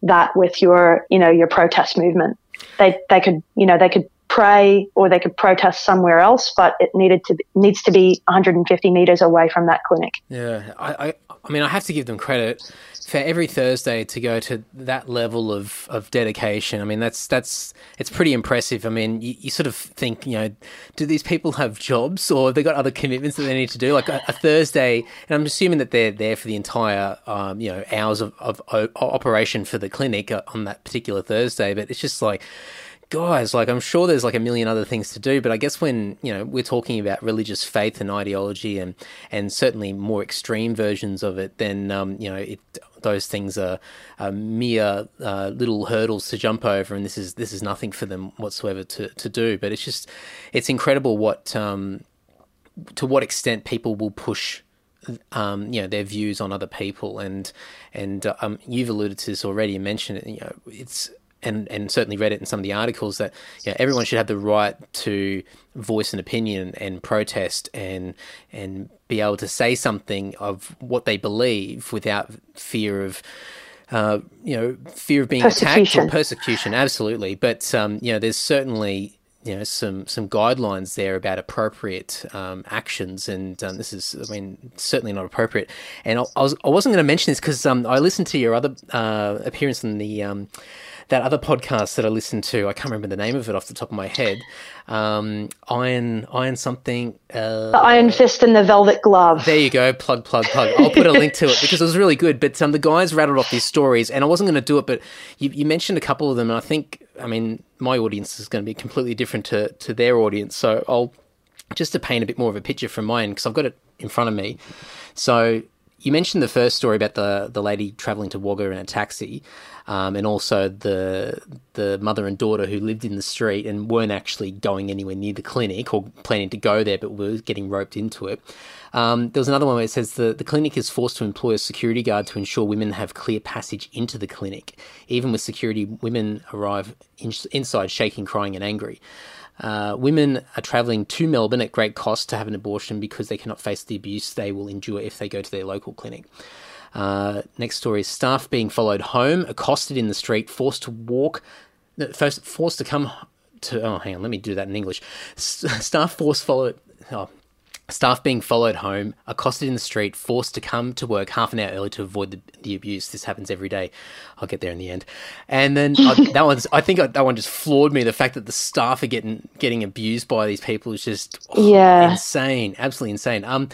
that with your, you know, your protest movement. They they could, you know, they could pray or they could protest somewhere else, but it needed to needs to be 150 meters away from that clinic. Yeah, I, I, I mean, I have to give them credit for every Thursday to go to that level of, of dedication. I mean, that's that's it's pretty impressive. I mean, you, you sort of think, you know, do these people have jobs or have they got other commitments that they need to do? Like a, a Thursday, and I'm assuming that they're there for the entire, um, you know, hours of, of o- operation for the clinic uh, on that particular Thursday. But it's just like guys, like I'm sure there's like a million other things to do, but I guess when you know we're talking about religious faith and ideology and and certainly more extreme versions of it, then um, you know it, those things are, are mere uh, little hurdles to jump over, and this is this is nothing for them whatsoever to to do. But it's just it's incredible what um, to what extent people will push um, you know their views on other people and and um, you've alluded to this already and mentioned it you know it's and and certainly read it in some of the articles that you know, everyone should have the right to voice an opinion and protest and and be able to say something of what they believe without fear of uh, you know fear of being attacked or Persecution. absolutely but um, you know there's certainly you know some some guidelines there about appropriate um, actions, and um, this is I mean certainly not appropriate. And I, I was I wasn't going to mention this because um, I listened to your other uh, appearance in the um, that other podcast that I listened to. I can't remember the name of it off the top of my head. Um, iron Iron something. Uh, The Iron Fist and the Velvet Glove. there you go. Plug, plug, plug. I'll put a link to it because it was really good. But um, the guys rattled off these stories, and I wasn't going to do it, but you, you mentioned a couple of them, and I think, I mean, my audience is going to be completely different to, to their audience. So I'll just to paint a bit more of a picture from mine because I've got it in front of me. So you mentioned the first story about the the lady traveling to Wagga in a taxi, um, and also the the mother and daughter who lived in the street and weren't actually going anywhere near the clinic or planning to go there, but were getting roped into it. Um, there was another one where it says the, the clinic is forced to employ a security guard to ensure women have clear passage into the clinic. Even with security, women arrive in, inside shaking, crying, and angry. Uh, women are travelling to Melbourne at great cost to have an abortion because they cannot face the abuse they will endure if they go to their local clinic. Uh, next story is staff being followed home, accosted in the street, forced to walk, first forced to come to. Oh, hang on, let me do that in English. S- staff forced followed. Oh, Staff being followed home, accosted in the street, forced to come to work half an hour early to avoid the, the abuse. This happens every day. I'll get there in the end. And then I, that one's, I think that one just floored me. The fact that the staff are getting getting abused by these people is just oh, Yeah. insane, absolutely insane. Um,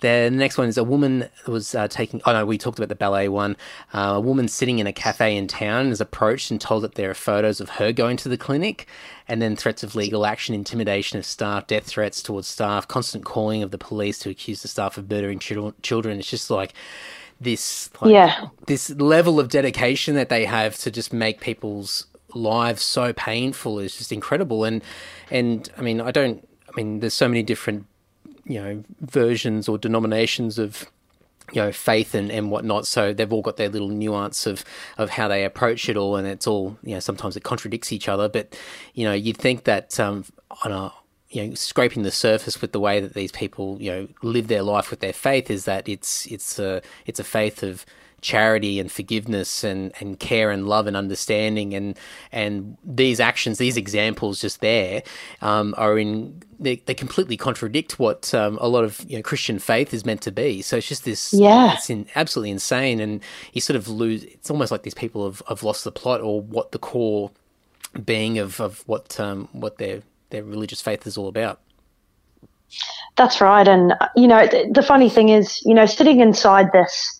the next one is a woman was uh, taking. Oh no, we talked about the ballet one. Uh, a woman sitting in a cafe in town is approached and told that there are photos of her going to the clinic, and then threats of legal action, intimidation of staff, death threats towards staff, constant calling of the police to accuse the staff of murdering chil- children. It's just like this, like, Yeah. this level of dedication that they have to just make people's lives so painful is just incredible. And and I mean, I don't. I mean, there's so many different you know versions or denominations of you know faith and, and whatnot. So they've all got their little nuance of of how they approach it all and it's all you know sometimes it contradicts each other. But you know you'd think that um on a you know scraping the surface with the way that these people you know live their life with their faith is that it's it's a it's a faith of charity and forgiveness and, and care and love and understanding and and these actions these examples just there um, are in they, they completely contradict what um, a lot of you know, Christian faith is meant to be so it's just this Yeah. it's in, absolutely insane and you sort of lose it's almost like these people have, have lost the plot or what the core being of, of what um, what their their religious faith is all about That's right. And, you know, th- the funny thing is, you know, sitting inside this,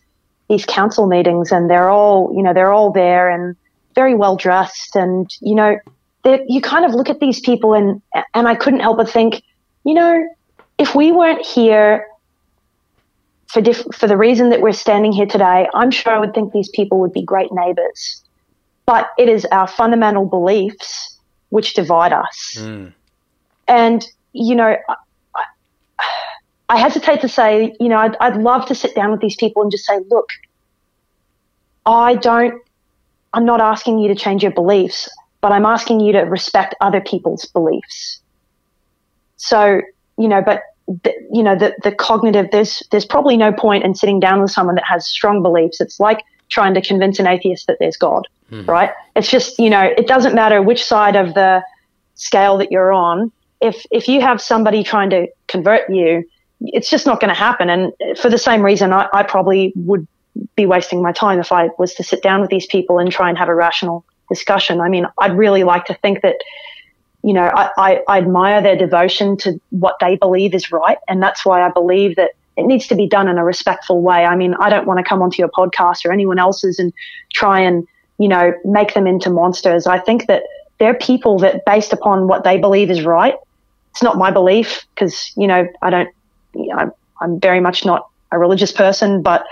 these council meetings and they're all, you know, they're all there and very well dressed. And, you know, you kind of look at these people and, and I couldn't help but think, you know, if we weren't here for diff- for the reason that we're standing here today, I'm sure I would think these people would be great neighbors. But it is our fundamental beliefs which divide us. Mm. And, you know, I, hesitate to say, you know, I'd, I'd love to sit down with these people and just say, look, I don't, I'm not asking you to change your beliefs, but I'm asking you to respect other people's beliefs. So, you know, but, the, you know, the, the cognitive, there's, there's probably no point in sitting down with someone that has strong beliefs. It's like trying to convince an atheist that there's God, hmm. right? It's just, you know, it doesn't matter which side of the scale that you're on. If, if you have somebody trying to convert you, it's just not going to happen. And for the same reason, I, I probably would be wasting my time if I was to sit down with these people and try and have a rational discussion. I mean, I'd really like to think that, you know, I, I, I admire their devotion to what they believe is right. And that's why I believe that it needs to be done in a respectful way. I mean, I don't want to come onto your podcast or anyone else's and try and, you know, make them into monsters. I think that they're people that, based upon what they believe is right, it's not my belief because, you know, I don't, you know, I'm, I'm very much not a religious person, but,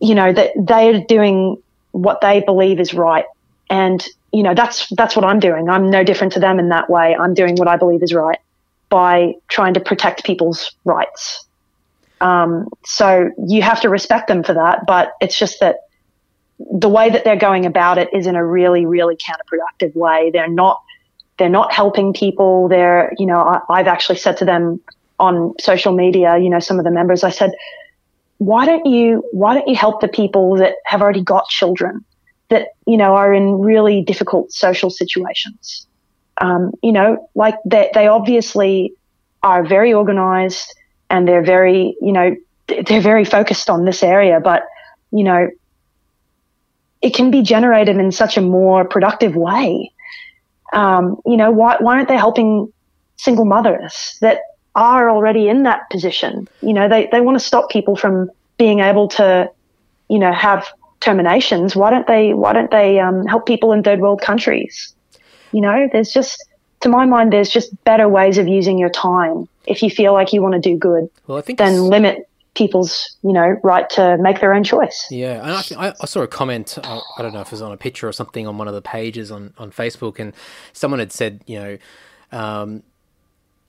you know, that they're doing what they believe is right. And, you know, that's, that's what I'm doing. I'm no different to them in that way. I'm doing what I believe is right by trying to protect people's rights. Um, so you have to respect them for that, but it's just that the way that they're going about it is in a really, really counterproductive way. They're not, they're not helping people. They're, you know, I, I've actually said to them on social media, you know, some of the members, I said, why don't you, why don't you help the people that have already got children that, you know, are in really difficult social situations? Um, you know, like they, they obviously are very organized and they're very, you know, they're very focused on this area, but, you know, it can be generated in such a more productive way. Um, you know, why, why aren't they helping single mothers that are already in that position? You know, they, they want to stop people from being able to, you know, have terminations. Why don't they, why don't they, um, help people in third world countries? You know, there's just, to my mind, there's just better ways of using your time if you feel like you want to do good well I think than it's- limit people's, you know, right to make their own choice. Yeah, and I, think- I, I saw a comment. I, I don't know if it was on a picture or something on one of the pages on, on Facebook, and someone had said, you know, um,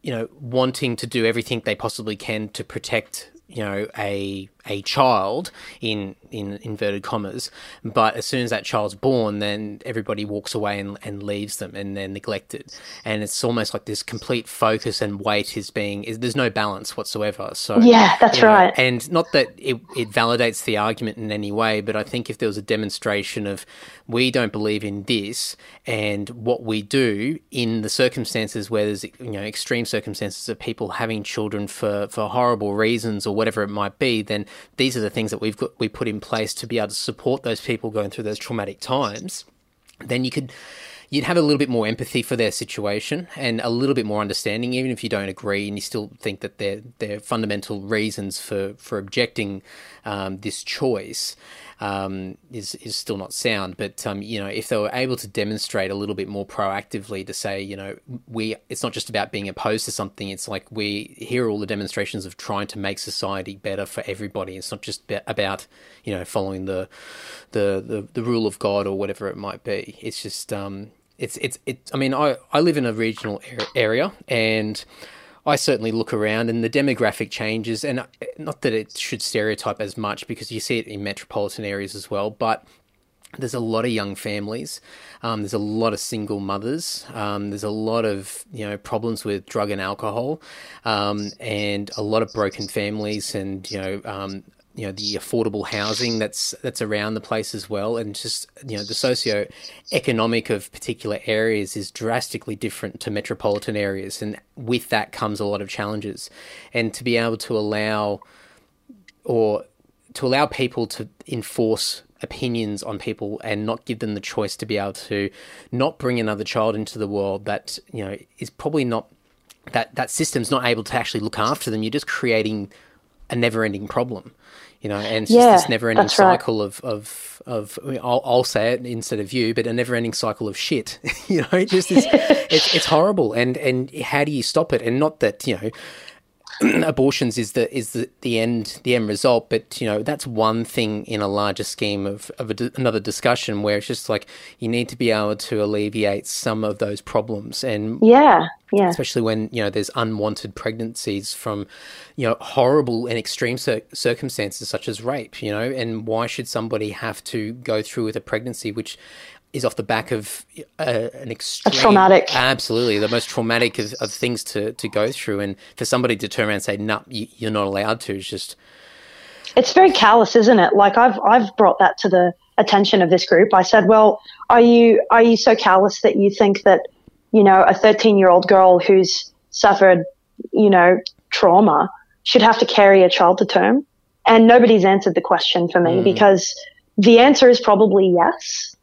you know, wanting to do everything they possibly can to protect, you know, a a child in in inverted commas, but as soon as that child's born, then everybody walks away and, and leaves them, and they're neglected, and it's almost like this complete focus and weight is being is, there's no balance whatsoever. So yeah, that's know, right. And not that it it validates the argument in any way, but I think if there was a demonstration of we don't believe in this, and what we do in the circumstances where there's you know extreme circumstances of people having children for for horrible reasons or whatever it might be, then these are the things that we've got we put in place to be able to support those people going through those traumatic times. Then you could you'd have a little bit more empathy for their situation and a little bit more understanding, even if you don't agree and you still think that their their fundamental reasons for for objecting um, this choice um, is is still not sound. But um, you know, if they were able to demonstrate a little bit more proactively to say, you know, we it's not just about being opposed to something. It's like we hear all the demonstrations of trying to make society better for everybody. It's not just about you know following the the the, the rule of God or whatever it might be. It's just um, it's it's it. I mean, I I live in a regional area and I certainly look around and the demographic changes, and uh, not that it should stereotype as much because you see it in metropolitan areas as well, but there's a lot of young families. Um, there's a lot of single mothers. Um, there's a lot of you know problems with drug and alcohol, um, and a lot of broken families, and you know um, you know the affordable housing that's that's around the place as well, and just you know the socio economic of particular areas is drastically different to metropolitan areas, and with that comes a lot of challenges, and to be able to allow or to allow people to enforce opinions on people and not give them the choice to be able to not bring another child into the world that you know is probably not that that system's not able to actually look after them. You're just creating a never-ending problem you know, and it's yeah, just this never-ending cycle right. of of of. I mean, I'll, I'll, say it instead of you, but a never-ending cycle of shit. you know, just this, it's it's horrible, and and how do you stop it? And not that you know abortions is the is the, the end the end result but you know that's one thing in a larger scheme of, of another discussion where it's just like you need to be able to alleviate some of those problems. And yeah yeah. especially when you know there's unwanted pregnancies from you know horrible and extreme cir- circumstances such as rape you know and why should somebody have to go through with a pregnancy which is off the back of uh, an extreme, a traumatic, absolutely the most traumatic of, of, things to, to go through. And for somebody to turn around and say, "No, you, you're not allowed to," is just it's very callous, isn't it? Like I've I've brought that to the attention of this group. I said, "Well, are you are you so callous that you think that you know a 13 year old girl who's suffered you know trauma should have to carry a child to term?" And nobody's answered the question for me mm. because the answer is probably yes.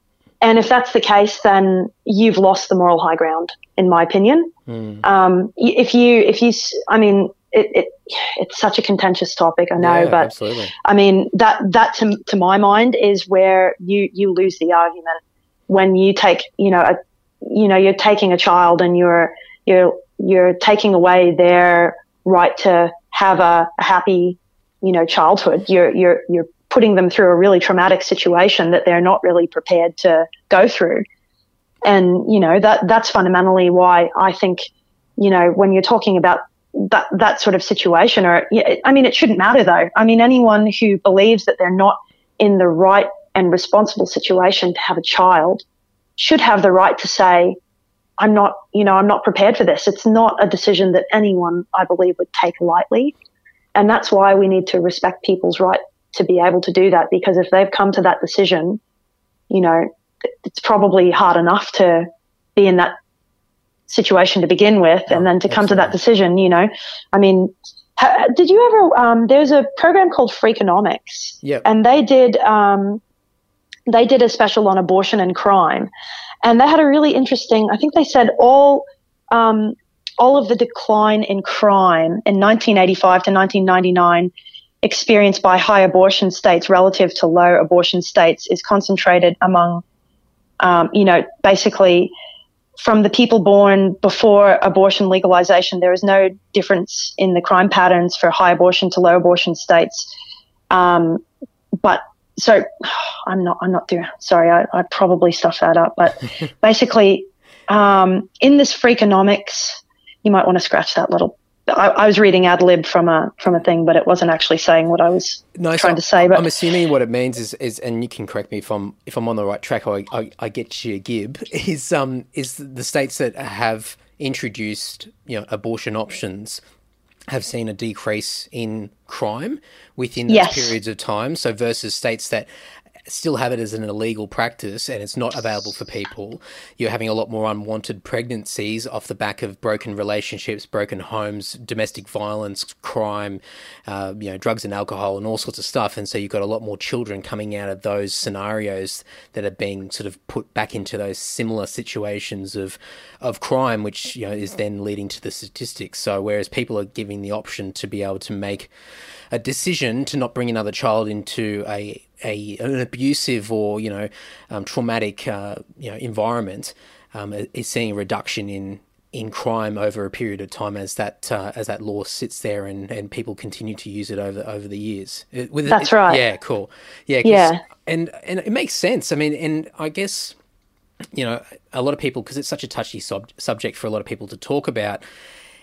And if that's the case, then you've lost the moral high ground, in my opinion. Mm. Um, if you, if you, I mean, it, it, it's such a contentious topic, I know, yeah, but absolutely. I mean that that to to my mind is where you you lose the argument when you take you know a you know you're taking a child and you're you're you're taking away their right to have a, a happy you know childhood. You're you're you're putting them through a really traumatic situation that they're not really prepared to go through. And, you know, that, that's fundamentally why I think, you know, when you're talking about that, that sort of situation or, I mean, it shouldn't matter though. I mean, anyone who believes that they're not in the right and responsible situation to have a child should have the right to say, I'm not, you know, I'm not prepared for this. It's not a decision that anyone, I believe, would take lightly. And that's why we need to respect people's right to be able to do that because if they've come to that decision, you know, it's probably hard enough to be in that situation to begin with and then to come to that decision, you know, I mean, ha- did you ever, um, there's a program called Freakonomics. Yeah. and they did, um, they did a special on abortion and crime. And they had a really interesting, I think they said all, um, all of the decline in crime in 1985 to 1999 experienced by high abortion states relative to low abortion states is concentrated among, um, you know, basically from the people born before abortion legalization, there is no difference in the crime patterns for high abortion to low abortion states. Um, but so I'm not, I'm not doing, sorry, I, I probably stuffed that up, but basically, um, in this freakonomics, you might want to scratch that little I, I, was reading ad lib from a from a thing, but it wasn't actually saying what I was no, trying so to say. But I'm assuming what it means is, is, and you can correct me if I'm if I'm on the right track. Or I, I, I get you, Gib. Is um is the states that have introduced you know abortion options have seen a decrease in crime within those yes. periods of time. So versus states that still have it as an illegal practice and it's not available for people, you're having a lot more unwanted pregnancies off the back of broken relationships, broken homes, domestic violence, crime, uh, you know, drugs and alcohol, and all sorts of stuff. And so you've got a lot more children coming out of those scenarios that are being sort of put back into those similar situations of of crime, which you know is then leading to the statistics. So whereas people are giving the option to be able to make a decision to not bring another child into a, a an abusive or you know um, traumatic uh, you know environment um, is seeing a reduction in in crime over a period of time as that uh, as that law sits there and, and people continue to use it over over the years. It, That's it, right. Yeah, cool. Yeah, yeah, and and it makes sense. I mean, and I guess you know a lot of people because it's such a touchy sub- subject for a lot of people to talk about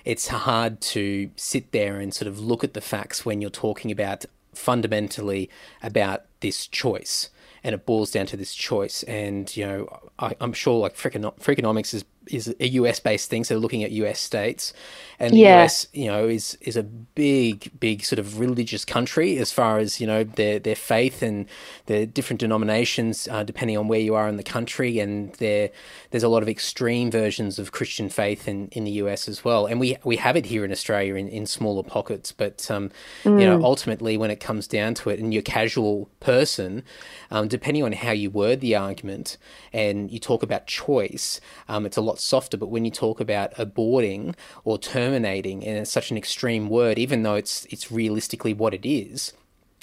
it's hard to sit there and sort of look at the facts when you're talking about fundamentally about this choice. And it boils down to this choice. And you know I, am sure like Freakonomics is is a US based thing, so looking at US states, and the yeah. US, you know, is is a big, big sort of religious country as far as you know their their faith and the different denominations, uh, depending on where you are in the country, and there there's a lot of extreme versions of Christian faith in, in the US as well, and we we have it here in Australia in, in smaller pockets, but um, mm. you know, mm. ultimately when it comes down to it, and you're a casual person, um, depending on how you word the argument, and you talk about choice, um, it's a lot softer. But when you talk about aborting or terminating, and it's such an extreme word, even though it's it's realistically what it is,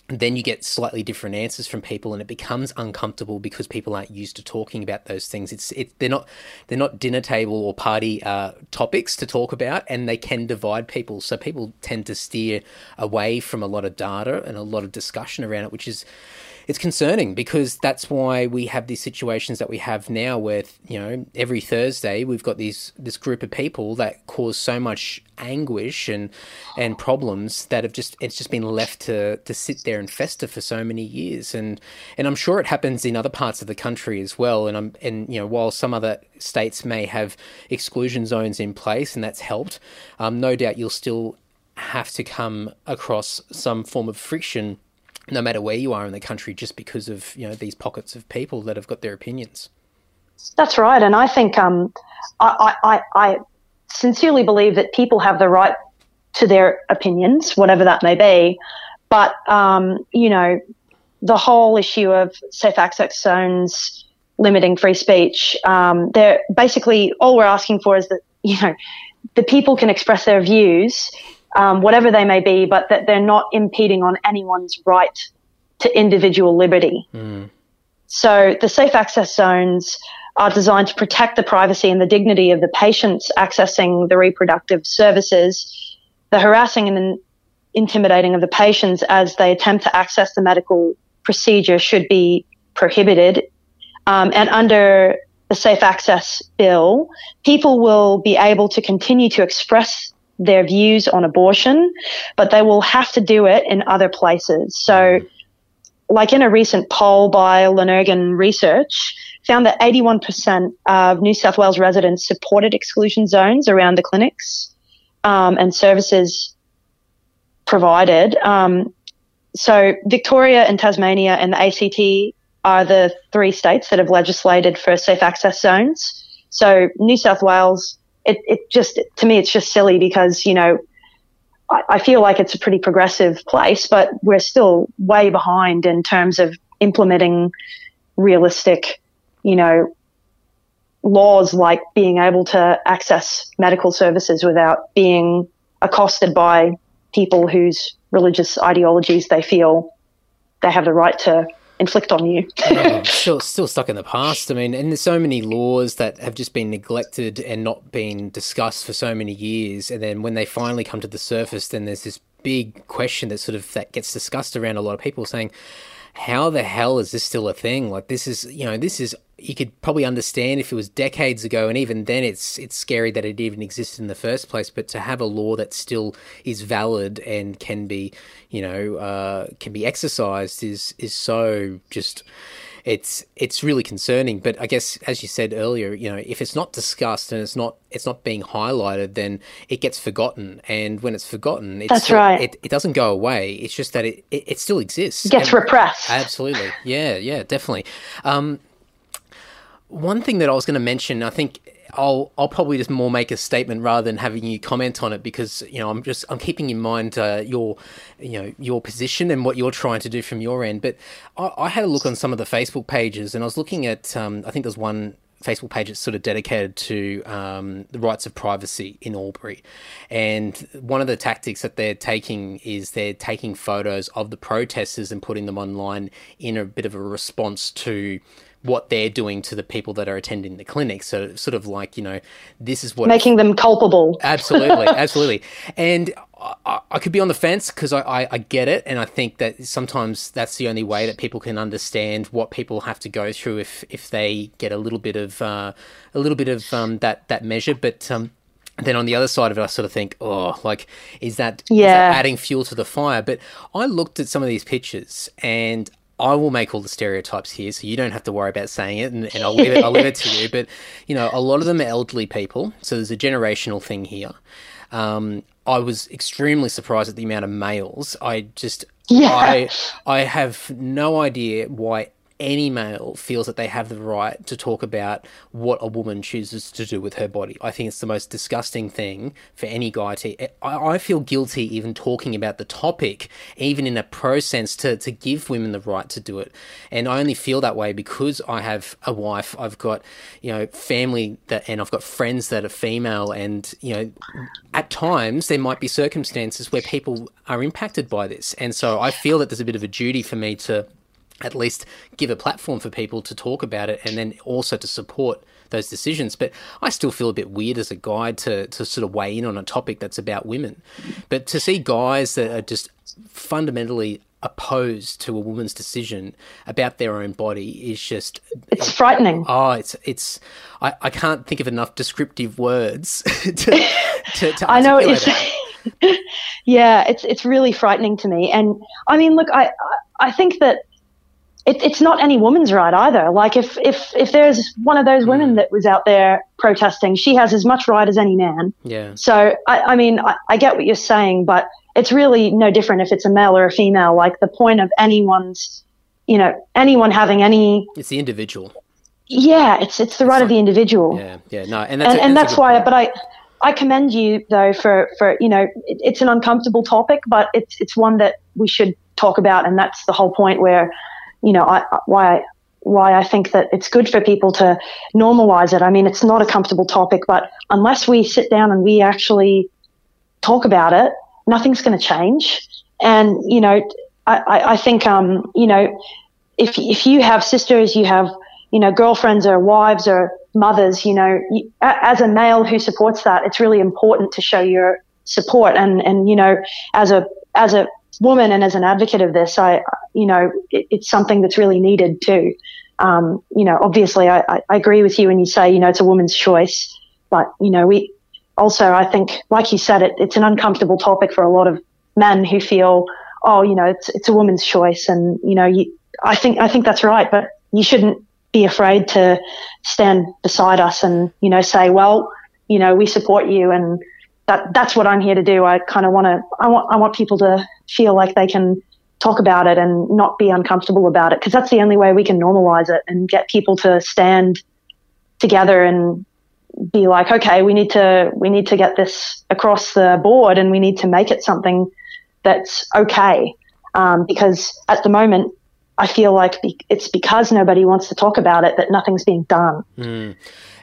then you get slightly different answers from people and it becomes uncomfortable because people aren't used to talking about those things it's it, they're not they're not dinner table or party uh, topics to talk about and they can divide people so people tend to steer away from a lot of data and a lot of discussion around it which is it's concerning because that's why we have these situations that we have now where you know every Thursday we've got these this group of people that cause so much anguish and and problems that have just it's just been left to to sit there and fester for so many years. And and I'm sure it happens in other parts of the country as well. And I'm and you know while some other states may have exclusion zones in place and that's helped um, no doubt you'll still have to come across some form of friction no matter where you are in the country, just because of you know these pockets of people that have got their opinions. That's right, and I think um, I, I, I sincerely believe that people have the right to their opinions, whatever that may be. But um, you know, the whole issue of safe access zones limiting free speech, um, they're basically all we're asking for is that you know the people can express their views um, whatever they may be, but that they're not impeding on anyone's right to individual liberty. Mm. So the safe access zones are designed to protect the privacy and the dignity of the patients accessing the reproductive services, the harassing and intimidating of the patients as they attempt to access the medical procedure should be prohibited. Um, and under the Safe Access Bill, people will be able to continue to express their views on abortion, but they will have to do it in other places. So, like in a recent poll by Lonergan Research, found that 81% of New South Wales residents supported exclusion zones around the clinics um, and services provided. Um, so, Victoria and Tasmania and the ACT are the three states that have legislated for safe access zones. So, New South Wales it, it just, to me, it's just silly because, you know, I, I feel like it's a pretty progressive place, but we're still way behind in terms of implementing realistic, you know, laws like being able to access medical services without being accosted by people whose religious ideologies they feel they have the right to inflict on you. oh, still, still stuck in the past. I mean, and there's so many laws that have just been neglected and not been discussed for so many years, and then when they finally come to the surface, then there's this big question that sort of that gets discussed around a lot of people saying how the hell is this still a thing? Like this is, you know, this is you could probably understand if it was decades ago, and even then, it's it's scary that it even existed in the first place. But to have a law that still is valid and can be, you know, uh, can be exercised is is so just it's it's really concerning. But I guess, as you said earlier, you know, if it's not discussed and it's not it's not being highlighted, then it gets forgotten. And when it's forgotten, it's That's still, right. It, it doesn't go away. It's just that it it, it still exists. It gets And- repressed. Absolutely. Yeah, yeah, definitely. Um, one thing that I was going to mention, I think I'll I'll probably just more make a statement rather than having you comment on it because you know I'm just I'm keeping in mind uh, your you know your position and what you're trying to do from your end. But I, I had a look on some of the Facebook pages and I was looking at um, I think there's one Facebook page that's sort of dedicated to um, the rights of privacy in Albury. And one of the tactics that they're taking is they're taking photos of the protesters and putting them online in a bit of a response to what they're doing to the people that are attending the clinic. So sort of like, you know, this is what Making them culpable. Absolutely, absolutely. And I, I could be on the fence because I, I, I get it, and I think that sometimes that's the only way that people can understand what people have to go through if if they get a little bit of uh, a little bit of um, that that measure. But um, then on the other side of it, I sort of think, oh, like is that Yeah. adding fuel to the fire? But I looked at some of these pictures and. I will make all the stereotypes here, so you don't have to worry about saying it, and, and I'll leave it. I'll leave it to you. But you know, a lot of them are elderly people, so there's a generational thing here. Um, I was extremely surprised at the amount of males. I just, Yeah. I, I have no idea why any male feels that they have the right to talk about what a woman chooses to do with her body. I think it's the most disgusting thing for any guy to. I, I feel guilty even talking about the topic, even in a pro sense, to, to give women the right to do it. And I only feel that way because I have a wife, I've got, you know, family that, and I've got friends that are female, and, you know, at times there might be circumstances where people are impacted by this. And so I feel that there's a bit of a duty for me to at least give a platform for people to talk about it and then also to support those decisions. But I still feel a bit weird as a guy to, to sort of weigh in on a topic that's about women. But to see guys that are just fundamentally opposed to a woman's decision about their own body is just It's frightening. oh it's it's I, I can't think of enough descriptive words to, to, to I know it's it. yeah, it's it's really frightening to me. And I mean, look, I I think that it, it's not any woman's right either. Like if if if there's one of those Mm. women that was out there protesting, she has as much right as any man. yeah So I, I mean, I, I get what you're saying, but it's really no different if it's a male or a female. Like the point of anyone's, you know, anyone having any, it's the individual yeah, it's it's the right of the individual yeah yeah no and that's and, a- and a that's why point. but i i commend you though for for you know it, it's an uncomfortable topic but it's it's one that we should talk about and that's the whole point where you know i why I, why i think that it's good for people to normalize it i mean it's not a comfortable topic but unless we sit down and we actually talk about it nothing's going to change and you know i i, I think um you know if if you have sisters, you have you know girlfriends or wives or mothers, you know, you, as a male who supports that, it's really important to show your support. And and you know, as a as a woman and as an advocate of this, I you know, it, it's something that's really needed too. Um, you know, obviously, I, I, agree with you when you say you know it's a woman's choice, but you know, we also I think, like you said, it, it's an uncomfortable topic for a lot of men who feel, oh, you know, it's it's a woman's choice, and you know, you, I think I think that's right, but you shouldn't be afraid to stand beside us and you know say, well, you know, we support you, and that that's what I'm here to do. I kind of want to I want I want people to feel like they can talk about it and not be uncomfortable about it because that's the only way we can normalize it and get people to stand together and be like, okay, we need to we need to get this across the board and we need to make it something that's okay. Um, because at the moment, I feel like it's because nobody wants to talk about it that nothing's being done, Mm.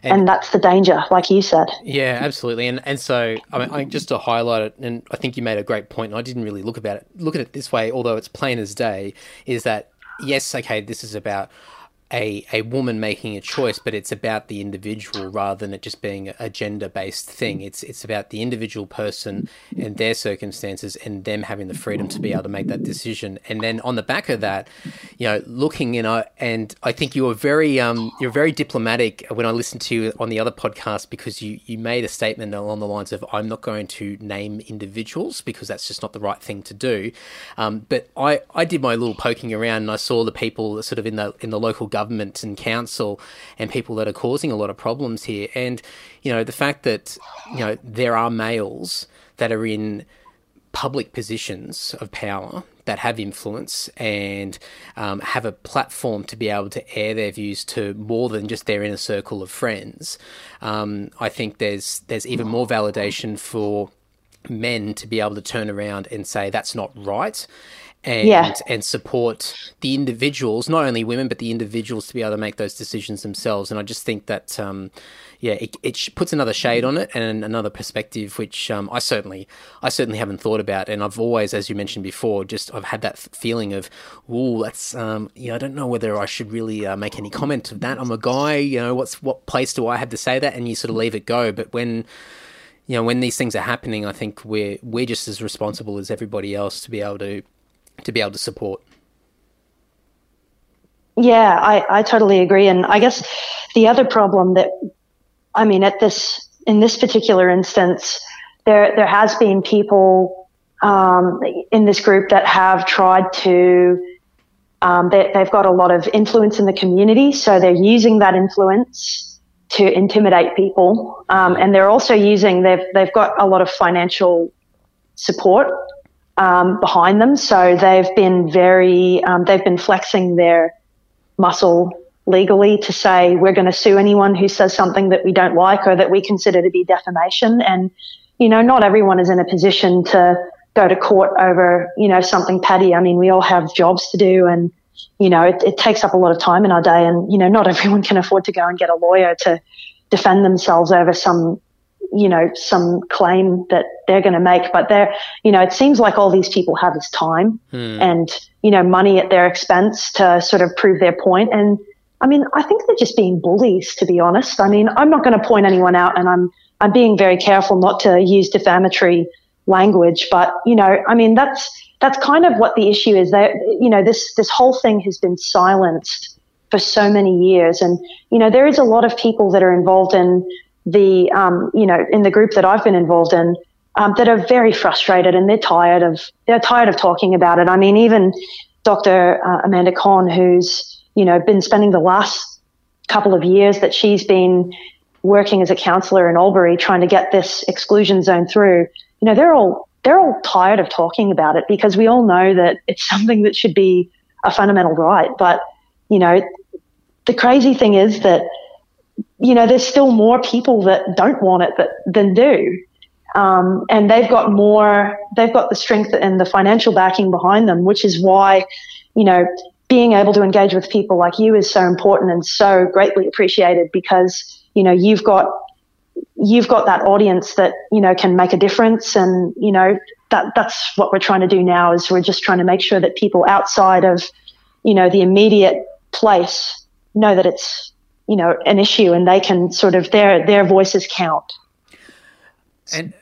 And, that's the danger, like you said. Yeah, absolutely. And and so I mean, I, just to highlight it, and I think you made a great point. And I didn't really look about it, look at it this way, although it's plain as day. Is that yes, okay, this is about a, a woman making a choice, but it's about the individual rather than it just being a gender based thing. It's it's about the individual person and their circumstances and them having the freedom to be able to make that decision. And then on the back of that, you know, looking, you know, and I think you were very um, you're very diplomatic when I listened to you on the other podcast because you you made a statement along the lines of I'm not going to name individuals because that's just not the right thing to do. Um, but I I did my little poking around and I saw the people sort of in the in the local government government and council and people that are causing a lot of problems here. And, you know, the fact that, you know, there are males that are in public positions of power that have influence and um, have a platform to be able to air their views to more than just their inner circle of friends. Um, I think there's there's even more validation for men to be able to turn around and say that's not right and yeah. and support the individuals, not only women, but the individuals to be able to make those decisions themselves. And I just think that, um, yeah, it, it puts another shade on it and another perspective, which um, I certainly I certainly haven't thought about. And I've always, as you mentioned before, just I've had that feeling of, oh, that's um, yeah, I don't know whether I should really uh, make any comment of that. I'm a guy, you know, what's what place do I have to say that? And you sort of leave it go. But when you know when these things are happening, I think we're we're just as responsible as everybody else to be able to to be able to support. Yeah, I, I totally agree. And I guess the other problem that, I mean, at this, in this particular instance, there, there has been people, um, in this group that have tried to, um, they, they've got a lot of influence in the community. So they're using that influence to intimidate people. Um, and they're also using, they've, they've got a lot of financial support um, behind them. So they've been very, um, they've been flexing their muscle legally to say we're going to sue anyone who says something that we don't like or that we consider to be defamation. And, you know, not everyone is in a position to go to court over, you know, something petty. I mean, we all have jobs to do and, you know, it, it takes up a lot of time in our day and, you know, not everyone can afford to go and get a lawyer to defend themselves over some you know, some claim that they're going to make, but they're, you know, it seems like all these people have is time hmm. and, you know, money at their expense to sort of prove their point. And I mean, I think they're just being bullies, to be honest. I mean, I'm not going to point anyone out and I'm, I'm being very careful not to use defamatory language, but, you know, I mean, that's, that's kind of what the issue is that, you know, this, this whole thing has been silenced for so many years. And, you know, there is a lot of people that are involved in the um, you know in the group that I've been involved in um, that are very frustrated and they're tired of they're tired of talking about it. I mean, even Dr. Uh, Amanda Cohn, who's you know been spending the last couple of years that she's been working as a counsellor in Albury trying to get this exclusion zone through. You know, they're all they're all tired of talking about it because we all know that it's something that should be a fundamental right. But you know, the crazy thing is that you know, there's still more people that don't want it that, than do. Um, and they've got more, they've got the strength and the financial backing behind them, which is why, you know, being able to engage with people like you is so important and so greatly appreciated because, you know, you've got, you've got that audience that, you know, can make a difference. And, you know, that, that's what we're trying to do now is we're just trying to make sure that people outside of, you know, the immediate place know that it's you know an issue and they can sort of their their voices count and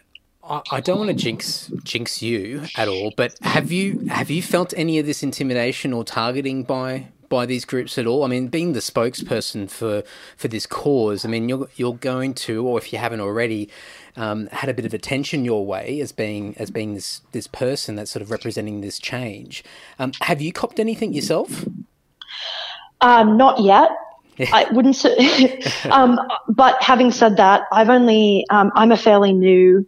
I don't want to jinx jinx you at all, but have you have you felt any of this intimidation or targeting by by these groups at all? I mean, being the spokesperson for for this cause, I mean, you're you're going to, or if you haven't already, um, had a bit of attention your way as being as being this this person that's sort of representing this change. Um, have you copped anything yourself? Um, not yet. I wouldn't say, um, but having said that, I've only, um, I'm a fairly new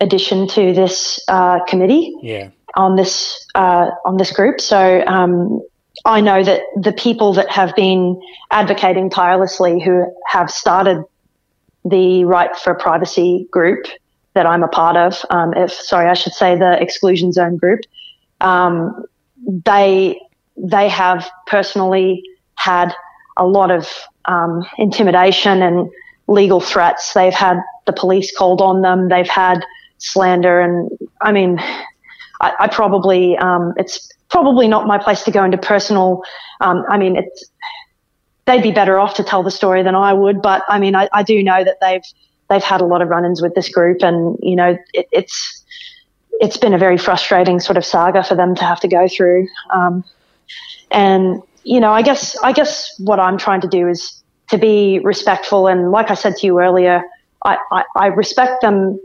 addition to this, uh, committee. Yeah. On this, uh, on this group. So, um, I know that the people that have been advocating tirelessly who have started the right for privacy group that I'm a part of, um, if, sorry, I should say the exclusion zone group, um, they, they have personally had a lot of um, intimidation and legal threats. They've had the police called on them. They've had slander, and I mean, I, I probably um, it's probably not my place to go into personal. Um, I mean, it's they'd be better off to tell the story than I would. But I mean, I, I do know that they've they've had a lot of run-ins with this group, and you know, it, it's it's been a very frustrating sort of saga for them to have to go through. Um, and you know, I guess I guess what I'm trying to do is to be respectful, and like I said to you earlier, I, I, I respect them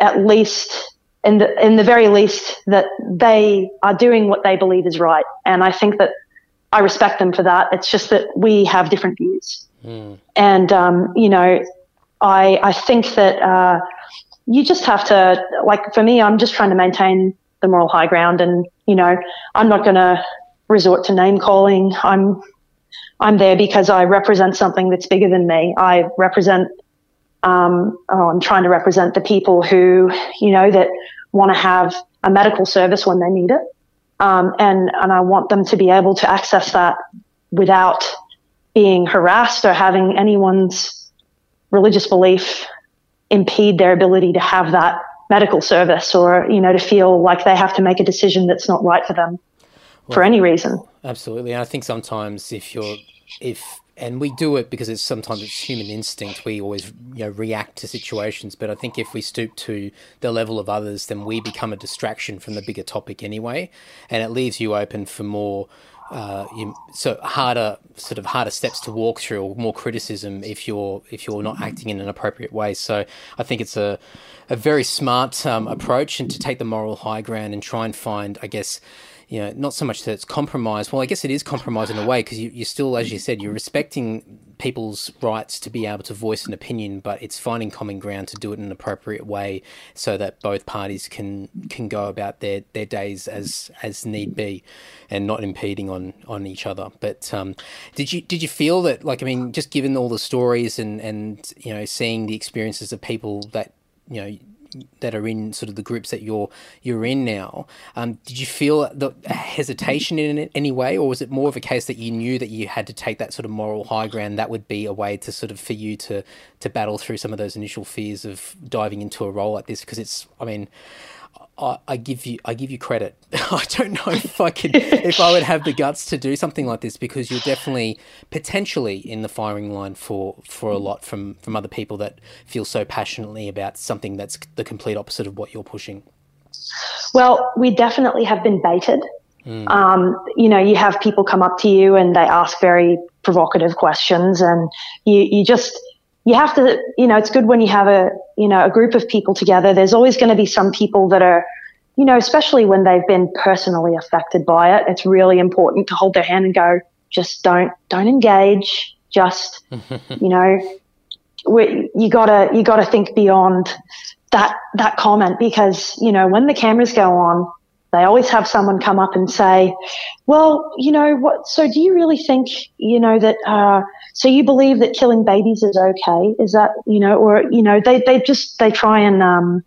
at least in the in the very least that they are doing what they believe is right, and I think that I respect them for that. It's just that we have different views, mm. and um, you know, I I think that uh, you just have to like for me, I'm just trying to maintain the moral high ground, and you know, I'm not going to resort to name calling. I'm I'm there because I represent something that's bigger than me. I represent um, oh, I'm trying to represent the people who, you know, that want to have a medical service when they need it. Um, and, and I want them to be able to access that without being harassed or having anyone's religious belief impede their ability to have that medical service or, you know, to feel like they have to make a decision that's not right for them well, for any reason. Absolutely. And I think sometimes if you're, if and we do it because it's sometimes it's human instinct. We always you know react to situations, but I think if we stoop to the level of others, then we become a distraction from the bigger topic anyway, and it leaves you open for more. Uh, you, so harder sort of harder steps to walk through or more criticism if you're if you're not acting in an appropriate way so I think it's a a very smart um, approach and to take the moral high ground and try and find I guess you know, not so much that it's compromised. Well, I guess it is compromised in a way because you, you're still, as you said, you're respecting people's rights to be able to voice an opinion, but it's finding common ground to do it in an appropriate way so that both parties can can go about their, their days as as need be, and not impeding on on each other. But um, did you did you feel that like I mean, just given all the stories and and you know seeing the experiences of people that you know that are in sort of the groups that you're you're in now. Um, did you feel the hesitation in any way, or was it more of a case that you knew that you had to take that sort of moral high ground? That would be a way to sort of for you to to battle through some of those initial fears of diving into a role like this, because it's, I mean. I, I give you I give you credit. I don't know if I could if I would have the guts to do something like this because you're definitely potentially in the firing line for for a lot from from other people that feel so passionately about something that's the complete opposite of what you're pushing. Well, we definitely have been baited. Mm. Um, you know, you have people come up to you and they ask very provocative questions, and you you just you have to, you know, it's good when you have a, you know, a group of people together. There's always going to be some people that are, you know, especially when they've been personally affected by it. It's really important to hold their hand and go, just don't, don't engage. Just, you know, we, you gotta, you gotta think beyond that, that comment because, you know, when the cameras go on, they always have someone come up and say, well, you know what, so do you really think, you know, that, uh, so you believe that killing babies is okay? Is that, you know, or, you know, they, they just, they try and, um,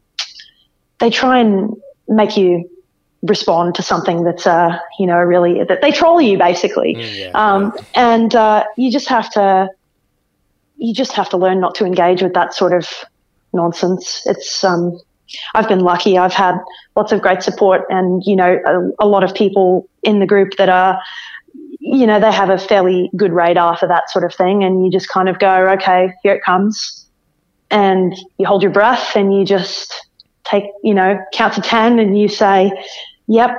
they try and make you respond to something that's, uh, you know, really, that they troll you basically. Mm, yeah, um, and, uh, you just have to, you just have to learn not to engage with that sort of nonsense. It's, um, I've been lucky. I've had lots of great support and, you know, a, a, lot of people in the group that are, you know, they have a fairly good radar for that sort of thing. And you just kind of go, okay, here it comes. And you hold your breath and you just take, you know, count to 10 and you say, yep,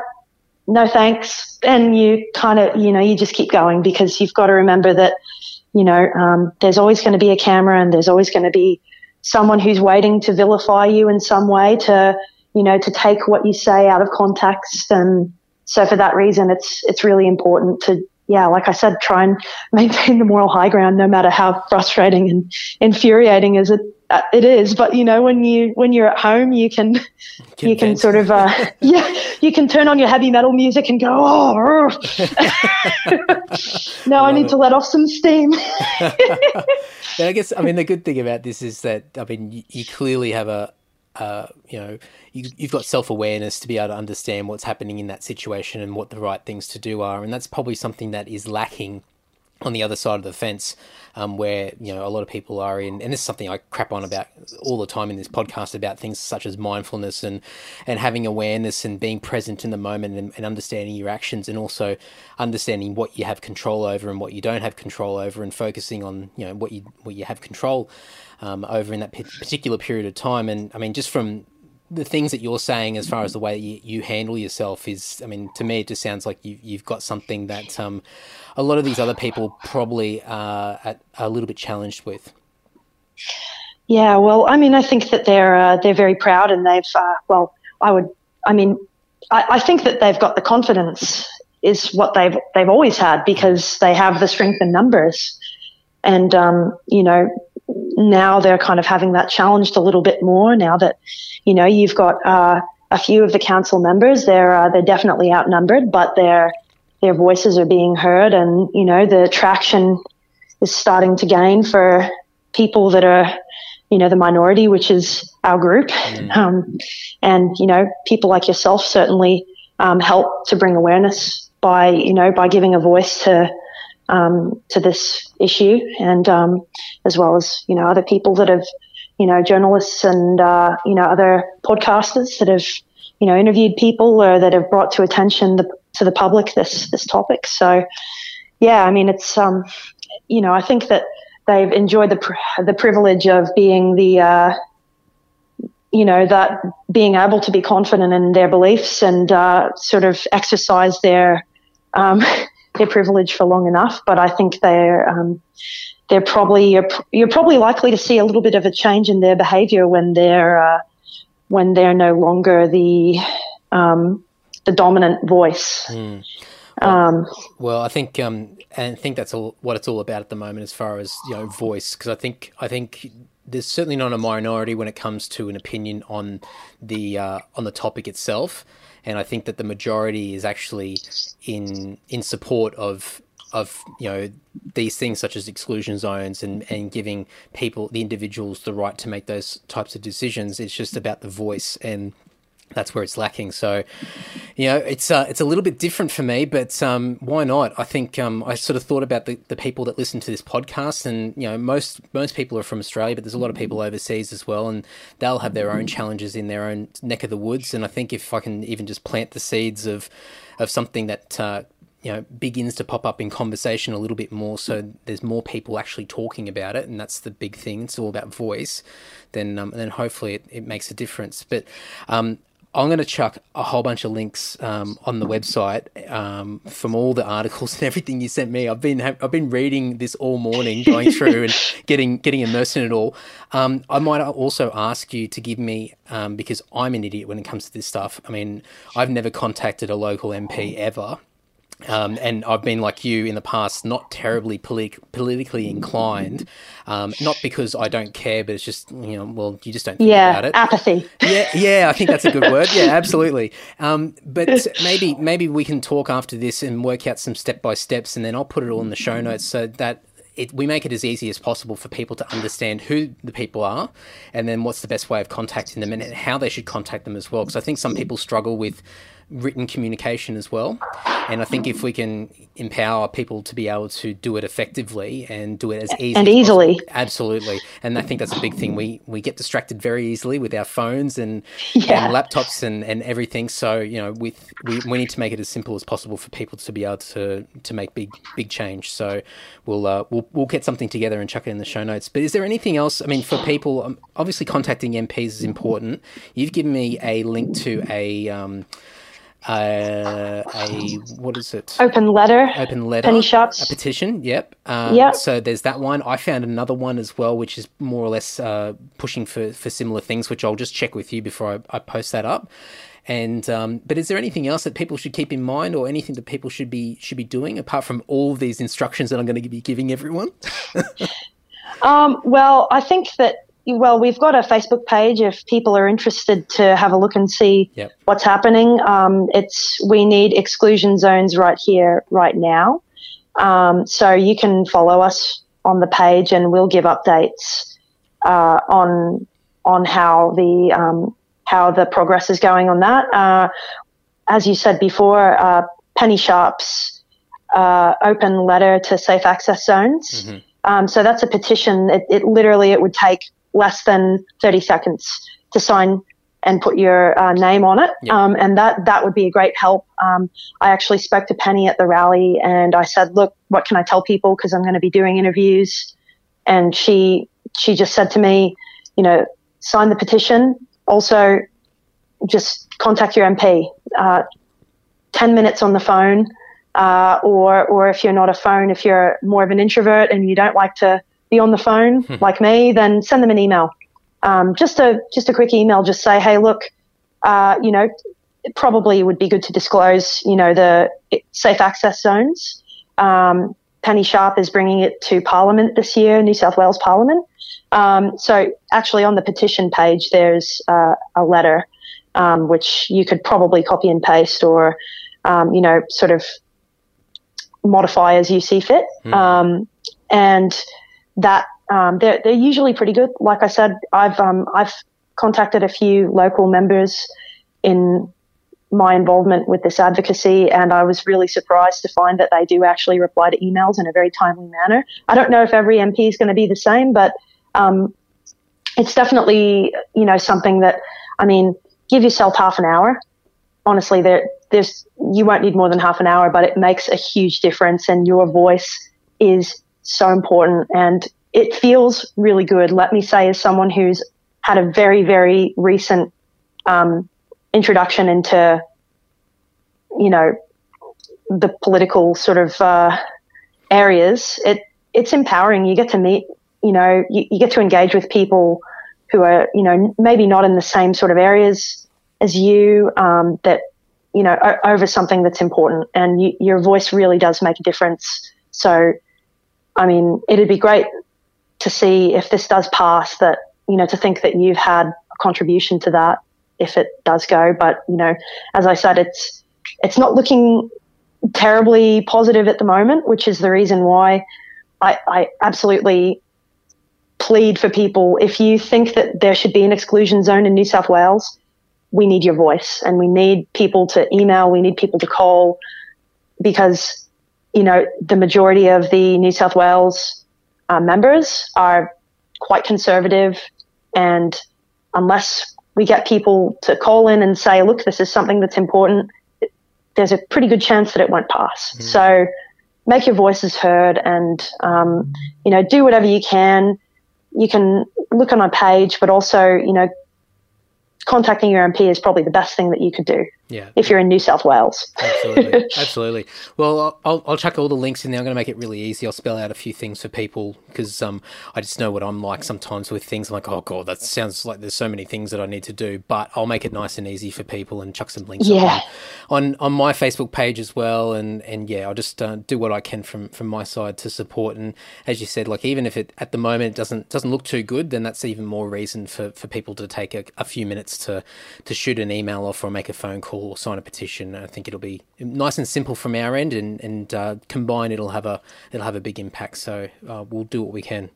no thanks. And you kind of, you know, you just keep going because you've got to remember that, you know, um, there's always going to be a camera and there's always going to be someone who's waiting to vilify you in some way to, you know, to take what you say out of context. And so for that reason, it's, it's really important to, yeah, like I said, try and maintain the moral high ground, no matter how frustrating and infuriating as it uh, it is. But you know, when you when you're at home, you can you can sort of uh, yeah, you can turn on your heavy metal music and go, oh, now I, I need it. to let off some steam. I guess I mean the good thing about this is that I mean you, you clearly have a uh, you know, you, have got self awareness to be able to understand what's happening in that situation and what the right things to do are, and that's probably something that is lacking on the other side of the fence um, where you know a lot of people are in, and this is something I crap on about all the time in this podcast about things such as mindfulness and and having awareness and being present in the moment and, and understanding your actions and also understanding what you have control over and what you don't have control over and focusing on you know what you what you have control um, over in that particular period of time. And I mean, just from the things that you're saying as far as the way you, you handle yourself is, I mean, to me, it just sounds like you, you've got something that um, a lot of these other people probably are, are a little bit challenged with. Yeah, well, I mean, I think that they're uh, they're very proud, and they've uh, well, I would, I mean, I, I, think that they've got the confidence is what they've they've always had because they have the strength in numbers, and um, you know, now they're kind of having that challenged a little bit more now that, you know, you've got uh, a few of the council members. They're uh, they're definitely outnumbered, but their their voices are being heard, and you know the traction is starting to gain for people that are, you know, the minority, which is our group, mm. um, and you know, people like yourself certainly um, help to bring awareness by you know by giving a voice to um, to this issue, and um, as well as you know other people that have, you know, journalists and uh, you know other podcasters that have, you know, interviewed people or that have brought to attention the, to the public this this topic. So, yeah, I mean, it's um, you know, I think that they've enjoyed the the privilege of being the uh, you know that being able to be confident in their beliefs and uh, sort of exercise their um, their privilege for long enough. But I think they're um, they're probably you're, you're, probably likely to see a little bit of a change in their behaviour when they're uh, when they're no longer the um, the dominant voice. Mm. Well, um, well, I think um, and I think that's all what it's all about at the moment, as far as you know, voice. Because I think I think there's certainly not a minority when it comes to an opinion on the uh, on the topic itself and I think that the majority is actually in in support of of you know these things such as exclusion zones and and giving people the individuals the right to make those types of decisions. It's just about the voice and that's where it's lacking. So, you know, it's uh, it's a little bit different for me, but um, why not? I think um, I sort of thought about the, the people that listen to this podcast, and you know, most most people are from Australia, but there's a lot of people overseas as well, and they'll have their own challenges in their own neck of the woods. And I think if I can even just plant the seeds of of something that uh, you know begins to pop up in conversation a little bit more so there's more people actually talking about it and that's the big thing it's all about voice then um, then hopefully it, it makes a difference but um, I'm going to chuck a whole bunch of links um, on the website um, from all the articles and everything you sent me. I've been I've been reading this all morning, going through and getting getting immersed in it all. Um, I might also ask you to give me um, because I'm an idiot when it comes to this stuff. I mean, I've never contacted a local MP ever. Um, and I've been like you in the past, not terribly politically inclined. Um, not because I don't care, but it's just you know, well, you just don't think yeah, about it. Apathy. Yeah, yeah, I think that's a good word. Yeah, absolutely. Um, but maybe maybe we can talk after this and work out some step by steps, and then I'll put it all in the show notes so that it, we make it as easy as possible for people to understand who the people are and then what's the best way of contacting them and how they should contact them as well. Because I think some people struggle with written communication as well. And I think if we can empower people to be able to do it effectively and do it as easy and easily, possible, absolutely. And I think that's a big thing. We we get distracted very easily with our phones and, yeah. and laptops and, and everything. So you know, with we, we need to make it as simple as possible for people to be able to to make big big change. So we'll uh, we'll we'll get something together and chuck it in the show notes. But is there anything else? I mean, for people, um, obviously contacting MPs is important. You've given me a link to a um, uh, a what is it? Open letter. Open letter. Penny Sharpe's. A petition. Yep. Um, yep. So there's that one. I found another one as well, which is more or less uh, pushing for for similar things, which I'll just check with you before I, I post that up. And um, but is there anything else that people should keep in mind, or anything that people should be should be doing apart from all of these instructions that I'm going to be giving everyone? um, well, I think that well, we've got a Facebook page if people are interested to have a look and see yep. what's happening. Um, it's we need exclusion zones right here, right now. Um, so you can follow us on the page, and we'll give updates uh, on on how the um, how the progress is going on that. Uh, as you said before, uh, Penny Sharpe's uh, open letter to safe access zones. Mm-hmm. Um, so that's a petition. It, it, literally it would take less than 30 seconds to sign and put your uh, name on it. Um, and that, that would be a great help. Um, I actually spoke to Penny at the rally and I said, look, what can I tell people? Cause I'm going to be doing interviews. And she, she just said to me, you know, sign the petition. Also just contact your MP. Uh, 10 minutes on the phone. Uh, or, or if you're not a phone, if you're more of an introvert and you don't like to be on the phone hmm. like me, then send them an email um, just a just a quick email, just say, hey, look, uh, you know, it probably would be good to disclose, you know, the safe access zones. Um, Penny Sharpe is bringing it to Parliament this year, New South Wales Parliament. Um, so actually, on the petition page, there's uh, a letter um, which you could probably copy and paste, or um, you know, sort of modify as you see fit. Mm. and that um, they're they're usually pretty good. Like I said, I've um, I've contacted a few local members in my involvement with this advocacy, and I was really surprised to find that they do actually reply to emails in a very timely manner. I don't know if every MP is going to be the same, but um, it's definitely you know something that I mean, give yourself half an hour. Honestly, there there's you won't need more than half an hour, but it makes a huge difference, and your voice is so important. And it feels really good. Let me say, as someone who's had a very, very recent um, introduction into, you know, the political sort of uh, areas, it it's empowering. You get to meet, you know, you, you get to engage with people who are, you know, maybe not in the same sort of areas as you, um, that, you know, over something that's important, and you, your voice really does make a difference. So, I mean, it'd be great to see if this does pass that, you know, to think that you've had a contribution to that if it does go. But, you know, as I said, it's, it's not looking terribly positive at the moment, which is the reason why I, I absolutely plead for people. If you think that there should be an exclusion zone in New South Wales, we need your voice and we need people to email, we need people to call because, you know, the majority of the New South Wales uh, members are quite conservative. And unless we get people to call in and say, look, this is something that's important, there's a pretty good chance that it won't pass. Mm-hmm. So make your voices heard and, um, you know, do whatever you can. You can look on our page, but also, you know, contacting your MP is probably the best thing that you could do. Yeah. If you're in New South Wales. Absolutely. Absolutely. Well, I'll, I'll chuck all the links in there. I'm going to make it really easy. I'll spell out a few things for people because um, I just know what I'm like sometimes with things. I'm like, oh, God, that sounds like there's so many things that I need to do. But I'll make it nice and easy for people and chuck some links yeah. on, on my Facebook page as well. And, and yeah, I'll just uh, do what I can from, from my side to support. And as you said, like even if it at the moment it doesn't doesn't look too good, then that's even more reason for, for people to take a, a few minutes to, to shoot an email off or make a phone call or sign a petition. I think it'll be nice and simple from our end, and and uh, combined, it'll have a it'll have a big impact. So uh, we'll do what we can.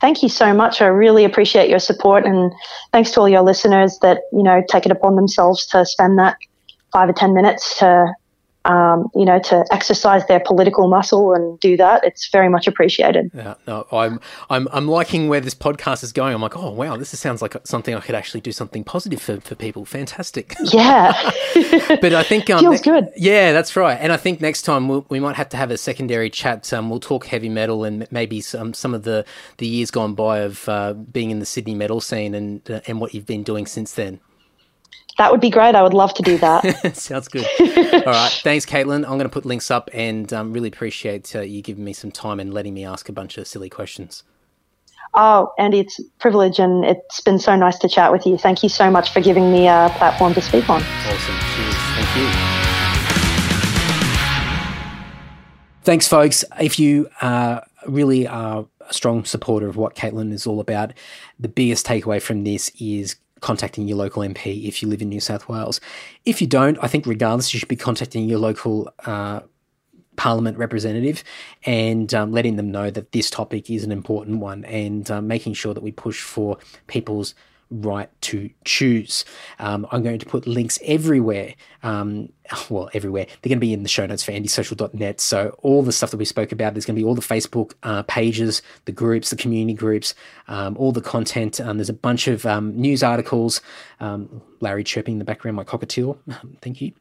Thank you so much. I really appreciate your support, and thanks to all your listeners that you know take it upon themselves to spend that five or ten minutes to um, you know, to exercise their political muscle and do that, it's very much appreciated. Yeah, no, I'm, I'm, I'm liking where this podcast is going. I'm like, oh wow, this sounds like something I could actually do something positive for, for people. Fantastic. Yeah, but I think um, feels good. Yeah, that's right. And I think next time we'll, we might have to have a secondary chat. Um, we'll talk heavy metal and maybe some some of the the years gone by of uh, being in the Sydney metal scene and uh, and what you've been doing since then. That would be great. I would love to do that. Sounds good. All right. Thanks, Caitlin. I'm going to put links up and um, really appreciate uh, you giving me some time and letting me ask a bunch of silly questions. Oh, Andy, it's a privilege and it's been so nice to chat with you. Thank you so much for giving me a platform to speak on. Awesome. Cheers. Thank you. Thanks, folks. If you uh, really are a strong supporter of what Caitlin is all about, the biggest takeaway from this is contacting your local MP if you live in New South Wales. If you don't, I think regardless, you should be contacting your local uh, Parliament representative and um, letting them know that this topic is an important one and um, making sure that we push for people's right to choose. Um, I'm going to put links everywhere. Um, well, everywhere. They're going to be in the show notes for andysocial.net. So all the stuff that we spoke about, there's going to be all the Facebook uh, pages, the groups, the community groups, um, all the content. Um, there's a bunch of um, news articles. Um, Larry chirping in the background, my cockatiel. Thank you.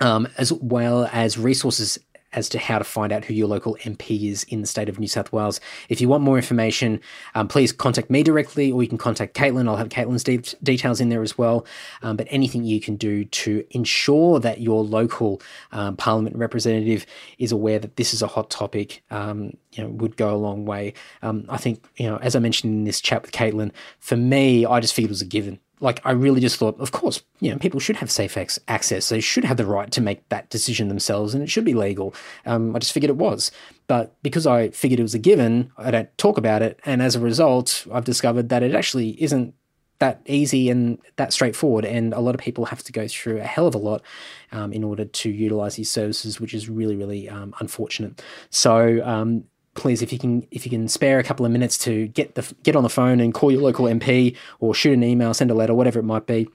as well as resources as to how to find out who your local MP is in the state of New South Wales. If you want more information, um, please contact me directly or you can contact Caitlin. I'll have Caitlin's de- details in there as well. Um, but anything you can do to ensure that your local um, Parliament representative is aware that this is a hot topic, um, you know, would go a long way. Um, I think, you know, as I mentioned in this chat with Caitlin, for me, I just feel it was a given like I really just thought, of course, you know, people should have safe access. They should have the right to make that decision themselves, and it should be legal. Um, I just figured it was, but because I figured it was a given, I don't talk about it, and as a result, I've discovered that it actually isn't that easy and that straightforward. And a lot of people have to go through a hell of a lot um, in order to utilize these services, which is really, really um, unfortunate. So um, please, if you can, if you can spare a couple of minutes to get the get on the phone and call your local MP or shoot an email, send a letter, whatever it might be,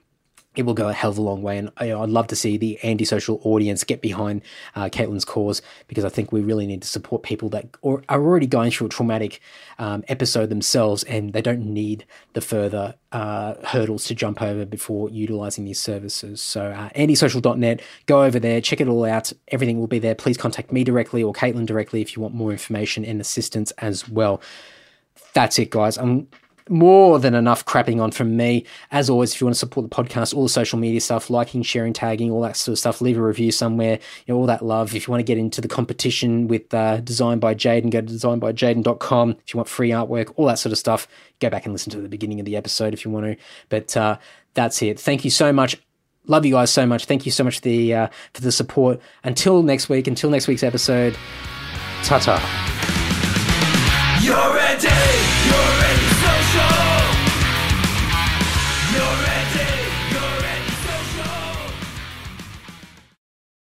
it will go a hell of a long way. And you I'd love to see the Andy Social audience get behind uh, Caitlin's cause because I think we really need to support people that are already going through a traumatic um, episode themselves and they don't need the further uh, hurdles to jump over before utilizing these services. So, uh, andysocial.net, go over there, check it all out. Everything will be there. Please contact me directly or Caitlin directly if you want more information and assistance as well. That's it, guys. I'm more than enough crapping on from me. As always, if you want to support the podcast, all the social media stuff, liking, sharing, tagging, all that sort of stuff, leave a review somewhere, you know, all that love. If you want to get into the competition with uh, Design by Jaiden, go to designbyjaiden.com. If you want free artwork, all that sort of stuff, go back and listen to the beginning of the episode if you want to. But uh, that's it. Thank you so much. Love you guys so much. Thank you so much for the, uh, for the support. Until next week, until next week's episode, ta ta. You're ready!